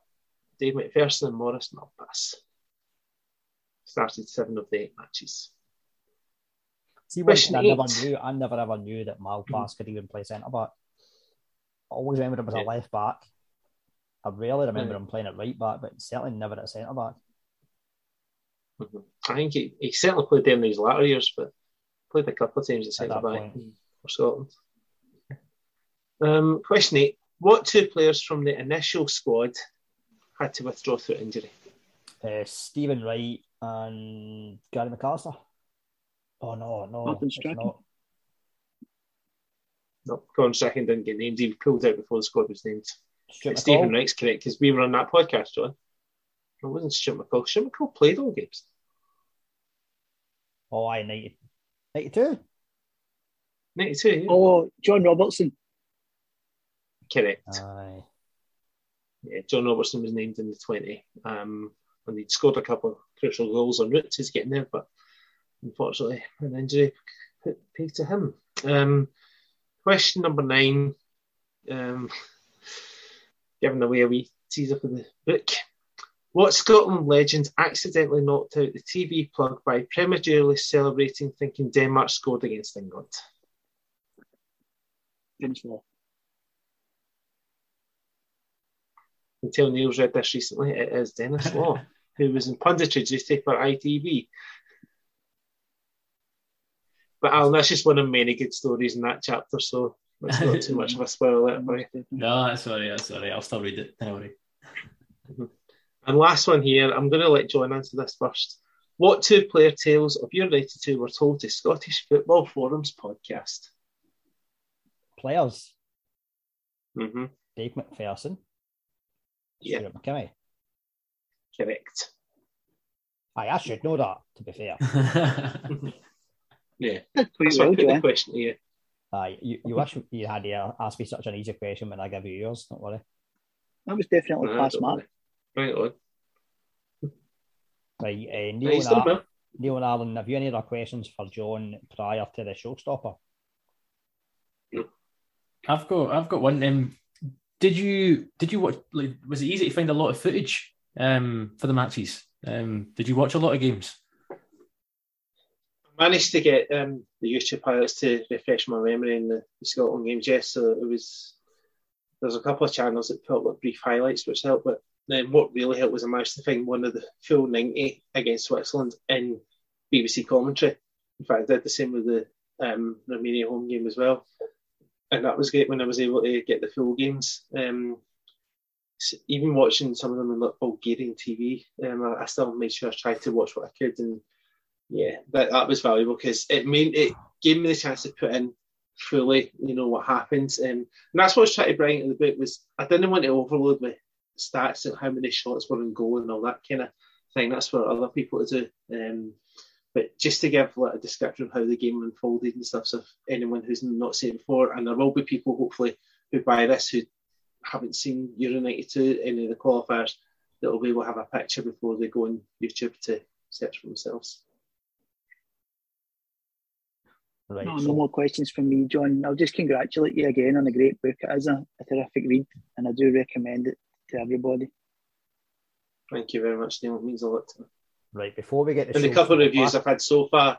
Dave McPherson and Maurice Malpas. Started seven of the eight matches. See, one Question thing I never knew, I never ever knew that Malpas could even play centre back. I always remember him as Yeah. a left back. I rarely remember Yeah. him playing at right back, but certainly never at centre back. Mhm. I think he, he certainly played them in his latter years, but played a couple of times at centre that back point. for Scotland. Um, question eight: What two players from the initial squad had to withdraw through injury? Uh, Stephen Wright and Gary McAllister. Oh no, no, Martin it's Strachan. not. No, Colin Strachan didn't get named. He pulled out before the squad was named. Stephen Wright's correct because we were on that podcast, John. It wasn't Stuart McCall. Stuart McCall played all games. Oh, I 90, 92. 92, yeah. Oh, John Robertson. correct. Aye. yeah, John Robertson was named in the 20. Um, and he'd scored a couple of crucial goals on route to getting there, but unfortunately, an injury put paid to him. Um, question number nine, um, giving away a wee teaser for the book. What Scotland legend accidentally knocked out the TV plug by prematurely celebrating thinking Denmark scored against England? Denis Law. Until Neil's read this recently, it is Denis Law, <laughs> who was in punditry duty for ITV. But Alan, that's just one of many good stories in that chapter, so it's not too much of a spoiler for you. <laughs> No, that's all right. That's right. I'll still read it. Don't worry. Mm-hmm. And last one here, I'm going to let John answer this first. What two player tales of your 82 were told to Scottish Football Forums podcast? Players. Mm-hmm. Dave McPherson. Yeah. Stuart McKimmie. Correct. Aye, I should know that, to be fair. <laughs> <laughs> Yeah. Did quite That's why I well, put the question to you. Aye, you, you wish you had uh, asked me such an easy question when I give you yours, don't worry. That was definitely past don't mark. Worry. Right on. Right, uh, Neil, Nice and Ar- Neil and Alan, have you any other questions for John prior to the showstopper? I've got I've got one. Um, did you did you watch? Like, was it easy to find a lot of footage um, for the matches? Um, did you watch a lot of games? I managed to get um, the YouTube highlights to refresh my memory in the, the Scotland games. Yes, so it was. There's a couple of channels that put up like brief highlights, which helped. But then what really helped was I managed to find one of the full 90 against Switzerland in BBC commentary. In fact, I did the same with the um, Romania home game as well, and that was great when I was able to get the full games. Um, even watching some of them on Bulgarian TV, um, I, I still made sure I tried to watch what I could and yeah, that, that was valuable because it made it gave me the chance to put in fully, you know, what happens. Um, and that's what I was trying to bring in the book was I didn't want to overload with stats and how many shots were in goal and all that kind of thing. That's for other people to do. Um, but just to give like a description of how the game unfolded and stuff, so if anyone who's not seen it before, and there will be people hopefully who buy this who haven't seen Euro 92, any of the qualifiers, that will be able to have a picture before they go on YouTube to search for themselves. Right. No, no more questions from me, John. I'll just congratulate you again on a great book. It is a, a terrific read, and I do recommend it to everybody. Thank you very much, Neil. It means a lot to me. Right, before we get the And the couple of stopper- reviews I've had so far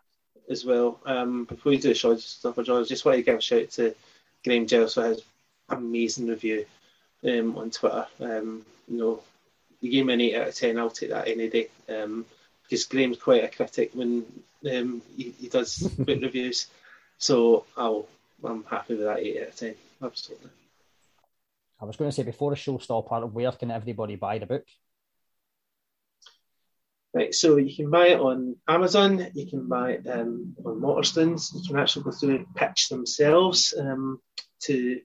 as well. Um, before we do the show stuff, I just want to give a shout out to Graham Giles for his amazing review um, on Twitter. Um, you know, you gave me an 8 out of 10, I'll take that any day. Um, because Graham's quite a critic when um, he, he does <laughs> book reviews. So I'll I'm happy with that eight out of ten. Absolutely. I was going to say before the show stopper, where can everybody buy the book? Right, so you can buy it on Amazon, you can buy it um, on Waterstones, you can actually go through and pitch themselves um, to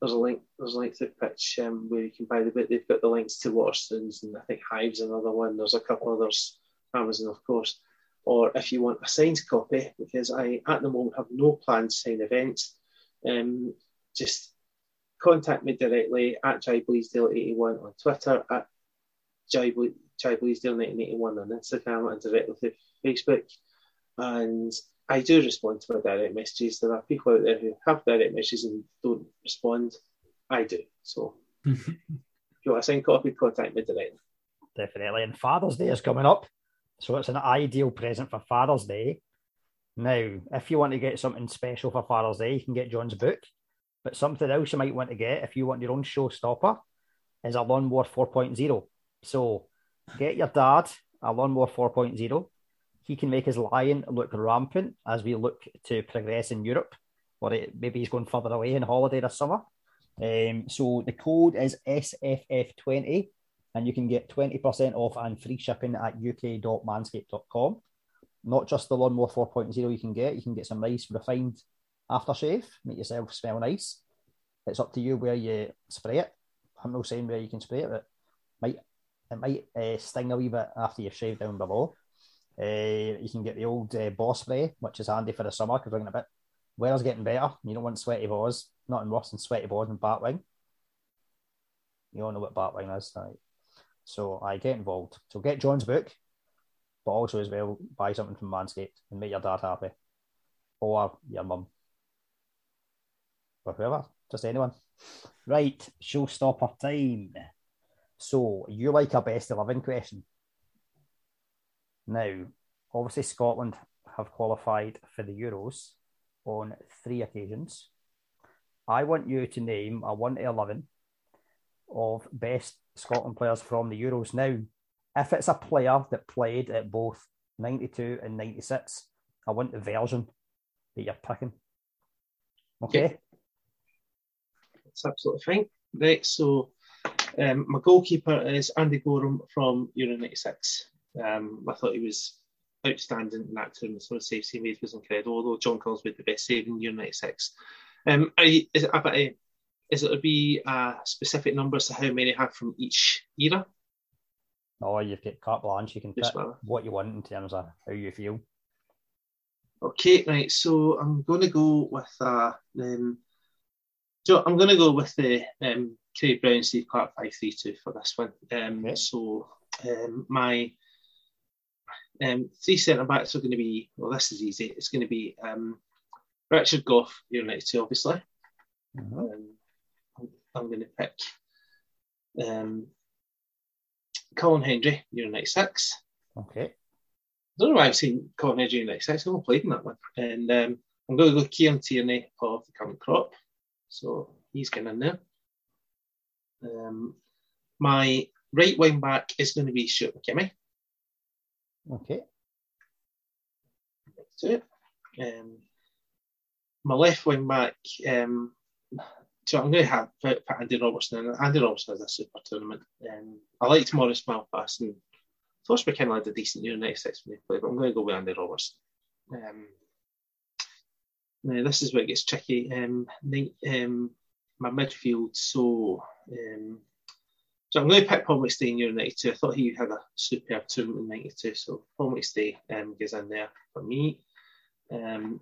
there's a link there's a link to pitch um, where you can buy the book. They've got the links to Waterstones and I think Hive's another one. There's a couple others, Amazon of course. Or if you want a signed copy, because I at the moment have no plans to sign events, um, just contact me directly at JBleasdale81 on Twitter, at JBleasdale Chai Bleasdale 1981 on Instagram and directly through Facebook. And I do respond to my direct messages. There are people out there who have direct messages and don't respond. I do. So if <laughs> you want to sign copy, contact me directly. Definitely. And Father's Day is coming up. So it's an ideal present for Father's Day. Now, if you want to get something special for Father's Day, you can get John's book. But something else you might want to get if you want your own showstopper is a Lawnmower 4.0. So Get your dad a lawnmower 4.0. He can make his lion look rampant as we look to progress in Europe, or it, maybe he's going further away in holiday this summer. Um, so the code is SFF20, and you can get 20% off and free shipping at uk.manscaped.com. Not just the lawnmower 4.0 you can get, you can get some nice refined aftershave, make yourself smell nice. It's up to you where you spray it. I'm not saying where you can spray it, but might it might uh, sting a wee bit after you've shaved down below. Uh, you can get the old uh, boss spray, which is handy for the summer because we're getting a bit. Weather's getting better. You don't want sweaty balls. Nothing worse than sweaty balls and batwing. You all know what batwing is, right? So I get involved. So get John's book, but also as well buy something from Manscaped and make your dad happy, or your mum, or whoever, just anyone. Right, showstopper time. So you like a best 11 question. Now, obviously, Scotland have qualified for the Euros on three occasions. I want you to name a 1 to 11 of best Scotland players from the Euros. Now, if it's a player that played at both 92 and 96, I want the version that you're picking. Okay? That's absolutely fine. Right, so um, my goalkeeper is Andy Goram from Euro 96. Um, I thought he was outstanding in that tournament. Some of the saves he made was incredible, although John Collins made the best save in Euro 96. Um, you, is, it, is it to be a specific numbers to how many have from each era? Oh, you've got carte blanche. You can pick what you want in terms of how you feel. Okay, right. So I'm going to go with uh, um, so I'm going to go with the um, Craig Brown, Steve Clarke 532 for this one. Um, okay. So um, my um, three centre backs are going to be, well, this is easy. It's going to be um, Richard Gough, United 2, obviously. Mm-hmm. Um, I'm, I'm, going to pick um, Colin Hendry, United 6. Okay. I don't know why I've seen Colin Hendry, United 6. I've not played in that one. And um, I'm going to go Kieran Tierney of the current crop. So he's getting in there. Um, my right wing back is going to be Stuart McKimmie. Okay. That's Um, my left wing back, um, so I'm going to have put, put Andy Robertson in. Andy Robertson has a super tournament. Um, I liked Maurice Malpas and Tosh McKinlay had a decent year next six when they played, but I'm going to go with Andy Robertson. Um, now, this is where it gets tricky. Um, um, my midfield, so um, so I'm going to pick Paul McStay in Euro 92. I thought he had a superb tournament in 92, so Paul McStay um, goes in there for me. Um,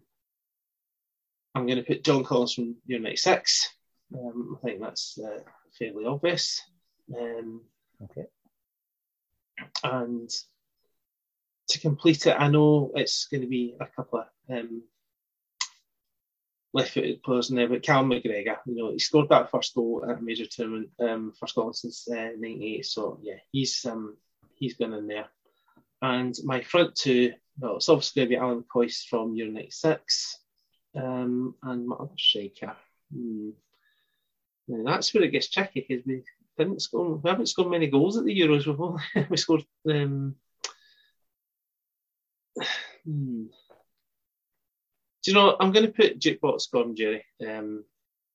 I'm going to put John Collins from Euro 96. Um, I think that's uh, fairly obvious. Um, okay. And to complete it, I know it's going to be a couple of um, left-footed players in there, but Cal McGregor, you know, he scored that first goal at a major tournament um, for Scotland since uh, '98. So yeah, he's um, he's been in there. And my front two, well, it's obviously going to be Ally McCoist from Euro '96, um, and my other striker. Hmm. That's where it gets tricky because we didn't score, we haven't scored many goals at the Euros. We've only, <laughs> we scored um, <sighs> Hmm. You know? I'm going to put jukebox Gordon Durie. Um,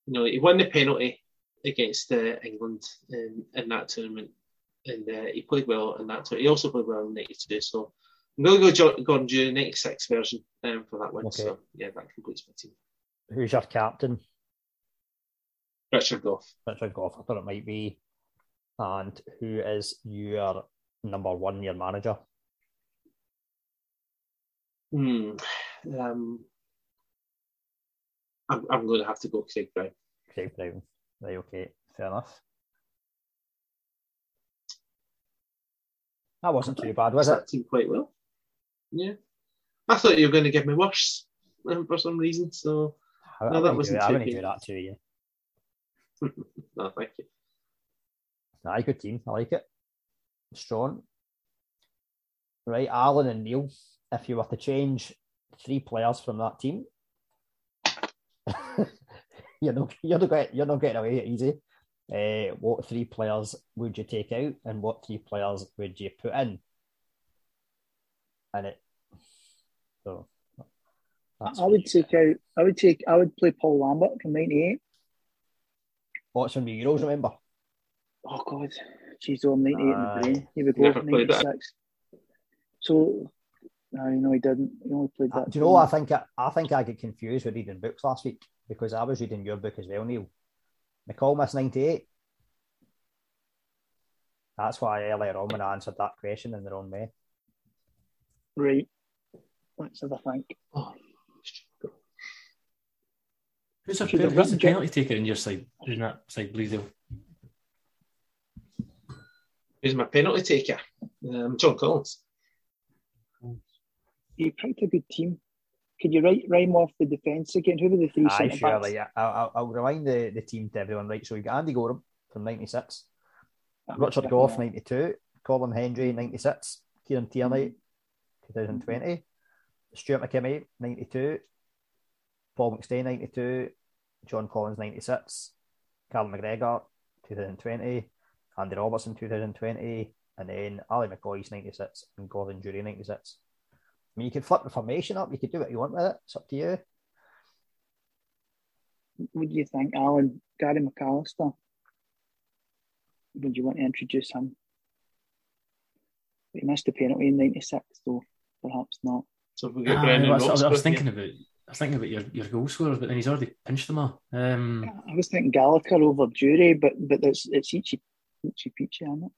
you know, he won the penalty against uh, England in, in that tournament, and uh, he played well in that tournament. He also played well in '92. So I'm going to go Gordon Durie '96 version um, for that one. Okay. So yeah, that completes my team. Who's your captain? Richard Gough. Richard Gough. I thought it might be. And who is your number one, your manager? Hmm. Um, I'm, I'm going to have to go Craig Brown. Craig Brown. Right, okay, fair enough. That wasn't too bad, was that it? team quite well. Yeah. I thought you were going to give me worse um, for some reason. So I, No, I that wasn't do, I too wouldn't do that to you. <laughs> no, thank you. Aye, good team. I like it. Strong. Right, Alan and Neil. If you were to change three players from that team, <laughs> you're not you're not getting, you're not getting away easy. Uh, what three players would you take out, and what three players would you put in? And it. So. that's I would take out. I would take. I would play Paul Lambert from '98. What's from the Euros? Remember? Oh God, jeez, oh, I'm 98 in the Aye. brain. Here we go, Never 96. So, I know he didn't. He only played Uh, that. Do you know what I think? I, I think I get confused with reading books last week because I was reading your book as well, Neil. McCall ninety eight. That's why earlier on when I answered that question in the wrong way. Right. Let's have a think. Oh, Who's, a, Should who's the penalty taker in your side? In that side, Bleasdale? who's my penalty taker? Um, John Collins. You picked a good team. Could you write rhyme off the defence again? Who were the three Aye, centre sure. yeah. I'll, I'll, remind the, the team to everyone. Right, so we've got Andy Goram from 96, That was Richard Gough, yeah. 92, Colin Hendry, 96, Kieran Tierney, mm-hmm. 2020, Stuart McKimmie, 92, Paul McStay, 92, John Collins, 96, Carl McGregor, 2020, Andy Robertson, 2020, and then Ally McCoist 96 and Gordon Durie, 96. I mean, you could flip the formation up, you could do what you want with it. It's up to you. What do you think, Alan? Gary McAllister? Would you want to introduce him? He missed the penalty in '96, so perhaps not. So we get Ah, Brendan I, was, I was- I was thinking here. about I was thinking about your, your goal scorers, but then he's already pinched them all. Um, I was thinking Gallacher over Durie, but but it's it's each each Peachy, isn't it?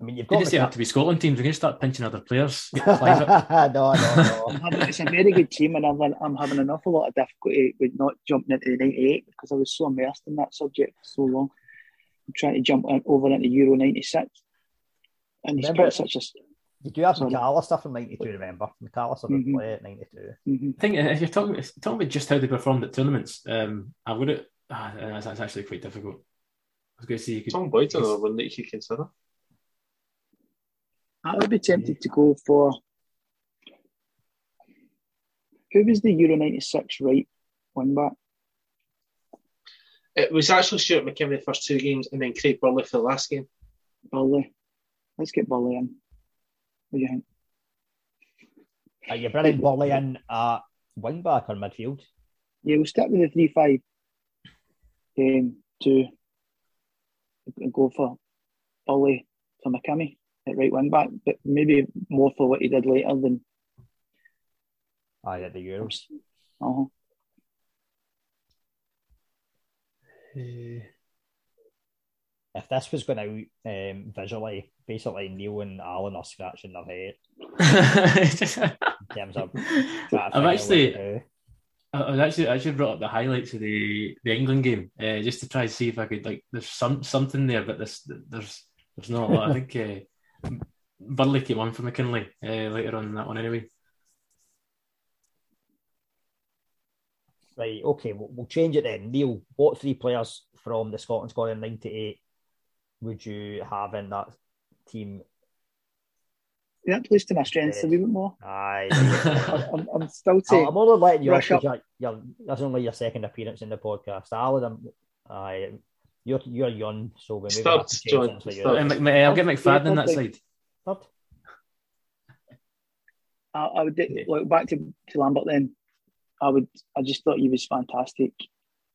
I mean, you've did got it say it McCa- to be Scotland teams? We're going to start pinching other players. <laughs> <laughs> No, no, no. Having, it's a very good team, and I'm, I'm having an awful lot of difficulty with not jumping into the 98 because I was so immersed in that subject for so long. I'm trying to jump in, over into Euro 96. And he's Remember- got such a. You do have Sorry. stuff from 92, remember? McAllister did Mhm. play at 92. mhm. I think if you're talking, if you're talking about just how they performed at tournaments, um, I would have. Ah, that's, that's actually quite difficult. I was going to say you could. Tom Boyd's another one that you could consider. I would be tempted to go for. Who was the Euro 96 right wing back? It was actually Stuart McKimmie the first two games and then Craig Burley for the last game. Burley. Let's get Burley in. What do you think? Are you bringing Burley in at wing back or midfield? Yeah, we'll stick with the 3 5 um, to go for Burley for McKimmie at right wing back, but maybe more for what he did later than. Aye, at the Euros. Uh-huh. Uh, If this was going out um, visually, basically Neil and Alan are scratching their head <laughs> in terms of. I've figure actually, what to do. I I was actually, I actually brought up the highlights of the the England game uh, just to try to see if I could like. There's some something there, but there's there's there's not a lot. I think uh, Burley came on for McKinlay uh, later on in that one anyway. Right, okay, we'll, we'll change it then. Neil, what three players from the Scotland squad in 98 would you have in that team? That plays to my strengths a wee bit more. Aye. <laughs> I'm, I'm still I'm. I'm only letting you off Rush up. because you're, you're, that's only your second appearance in the podcast. Alan, I'm, aye, You're you're young, so we maybe Third, have to change John, it for you. third. Uh, Mc- Mc- I'll get McFadden on that Yeah, side. Third. I, I would look back to, to Lambert then. I would. I just thought he was fantastic,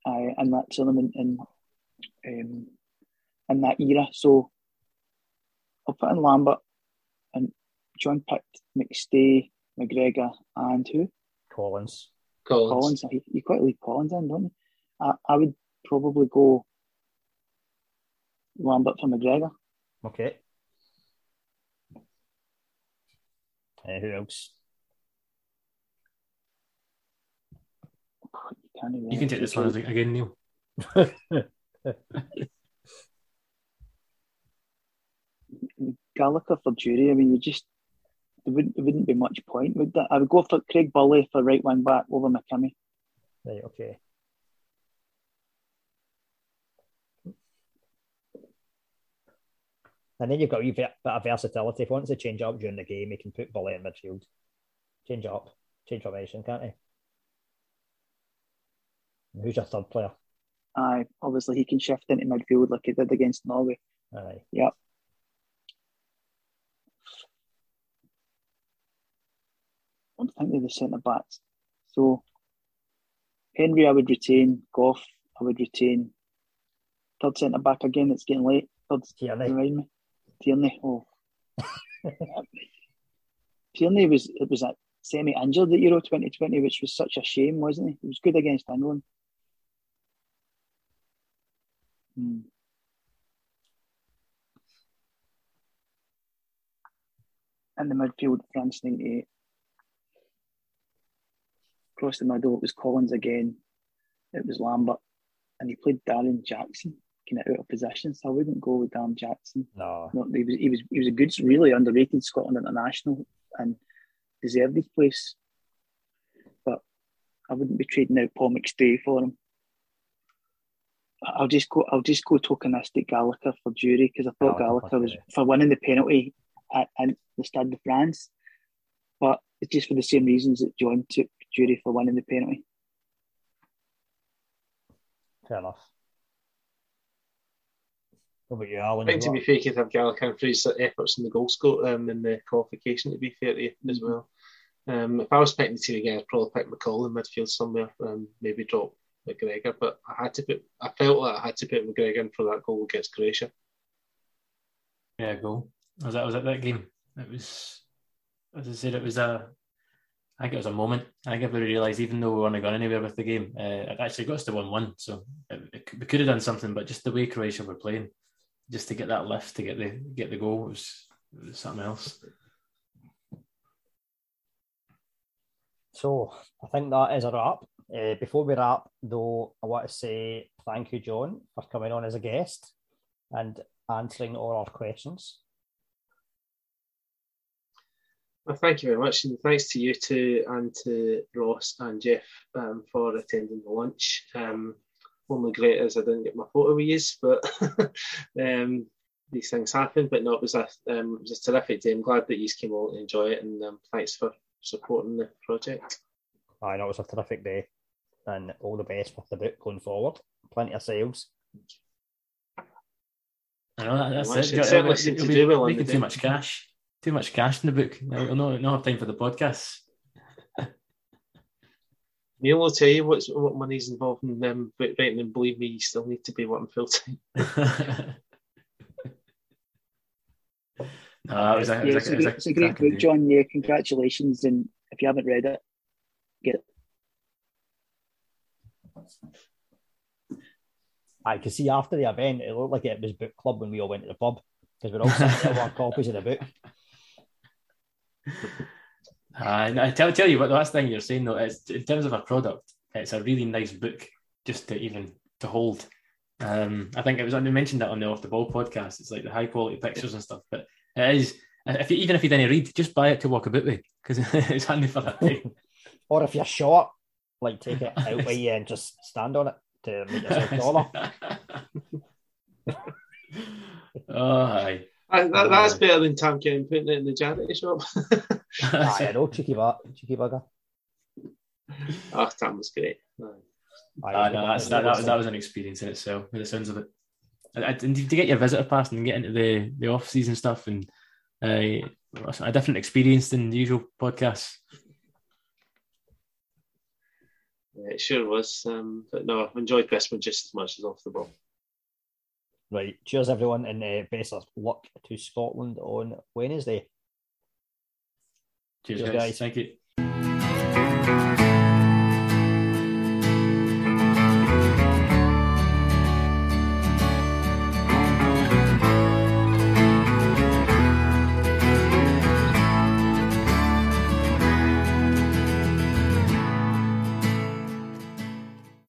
uh, in that tournament and um, in that era. So I'll put in Lambert and John picked McStay, McGregor, and who? Collins. Collins. Collins. You, you quite leave Collins in, don't you? I, I would probably go Lambert for McGregor. Okay. Uh, who else? You, can't You can take this one again, Neil. <laughs> Gallacher for Durie. I mean, you just there wouldn't there wouldn't be much point, would there? I would go for Craig Burley for right wing back over McKimmie. Right, okay. And then you've got a bit of versatility. If he wants to change up during the game, he can put Burley in midfield. Change up. Change formation, can't he? And Who's your third player? Aye, obviously he can shift into midfield like he did against Norway. Aye. Yep. I'm thinking of the centre backs. So Hendry, I would retain. Gough, I would retain. Third centre back again. It's getting late. Third, Tierney. remind me. Tierney. Oh, <laughs> Tierney was it was a semi injured at Euro 2020, which was such a shame, wasn't he? He was good against England. Hmm. In the midfield, France 98. Across the middle, it was Collins again. It was Lambert. And he played Darren Jackson, kind of out of position. So I wouldn't go with Darren Jackson. No. No, he was he was he was a good, really underrated Scotland international and deserved his place. But I wouldn't be trading out Paul McStay for him. I'll just go. I'll just go tokenistic Gallacher for Durie because I thought Gallacher Gallacher was for winning the penalty at, at the Stade de France, but it's just for the same reasons that John took Durie for winning the penalty. Fair enough. What about you, Alan? I think to be fair, you could have Gallacher for his efforts in the goal score um, in the qualification, to be fair to you as well. Um, if I was picking the team again, I'd probably pick McCall in midfield somewhere, um, maybe drop McGregor, but I had to put, I felt like I had to put McGregor in for that goal against Croatia. Yeah, goal. Was that was that that game? It was, as I said, it was a. I think it was a moment. I think everybody realised, even though we weren't going anywhere with the game, uh, it actually got us to one-one. So it, it, we could have done something, but just the way Croatia were playing, just to get that lift, to get the get the goal, was, was something else. So I think that is a wrap. Uh, before we wrap, though, I want to say thank you, John, for coming on as a guest and answering all our questions. Well, thank you very much, and thanks to you two and to Ross and Jeff um, for attending the lunch. Um, only great is I didn't get my photo with yous, but <laughs> um, these things happen. But no, it was a um, it was a terrific day. I'm glad that you came along and enjoy it, and um, thanks for supporting the project. I know it was a terrific day and all the best with the book going forward. Plenty of sales. I know that, that's Well, it. actually, It'll- it certainly it'll be do well making too much cash. Too much cash in the book. I'll no, not have time for the podcasts. Neil will tell you what's, what money's involved in them book writing, and believe me, you still need to be working full time. no, that was a, it Yeah, was it's, a, a it was great, it's a great book. John. Yeah, congratulations. And if you haven't read it, get it. I could see after the event, it looked like it was book club when we all went to the pub because we're all sitting there with our copies of the book. <laughs> Uh, I tell, tell you what, the last thing you're saying though is in terms of a product, it's a really nice book just to even to hold. Um, I think it was I mentioned that on the Off the Ball podcast. It's like the high quality pictures and stuff, but it is. If you, even if you didn't read, just buy it to walk about with because <laughs> it's handy for that <laughs> day. Or if you're short, like take it out with you and just stand on it to make yourself <laughs> taller. oh, aye. That, that- that's better than Tam Kenny putting it in the charity shop. Aye, I know, cheeky, bu- cheeky bugger. oh, Tam was great. Aye. Aye, Ah, no, that's, that, that, was, that was an experience in itself, with the sounds of it. and to get your visitor pass and get into the the off season stuff and uh, a different experience than the usual podcasts. Yeah, it sure was. Um, but no, I've enjoyed this one just as much as off the ball. Right. Cheers, everyone, and uh, best of luck to Scotland on Wednesday. Cheers, Cheers guys. guys. Thank you.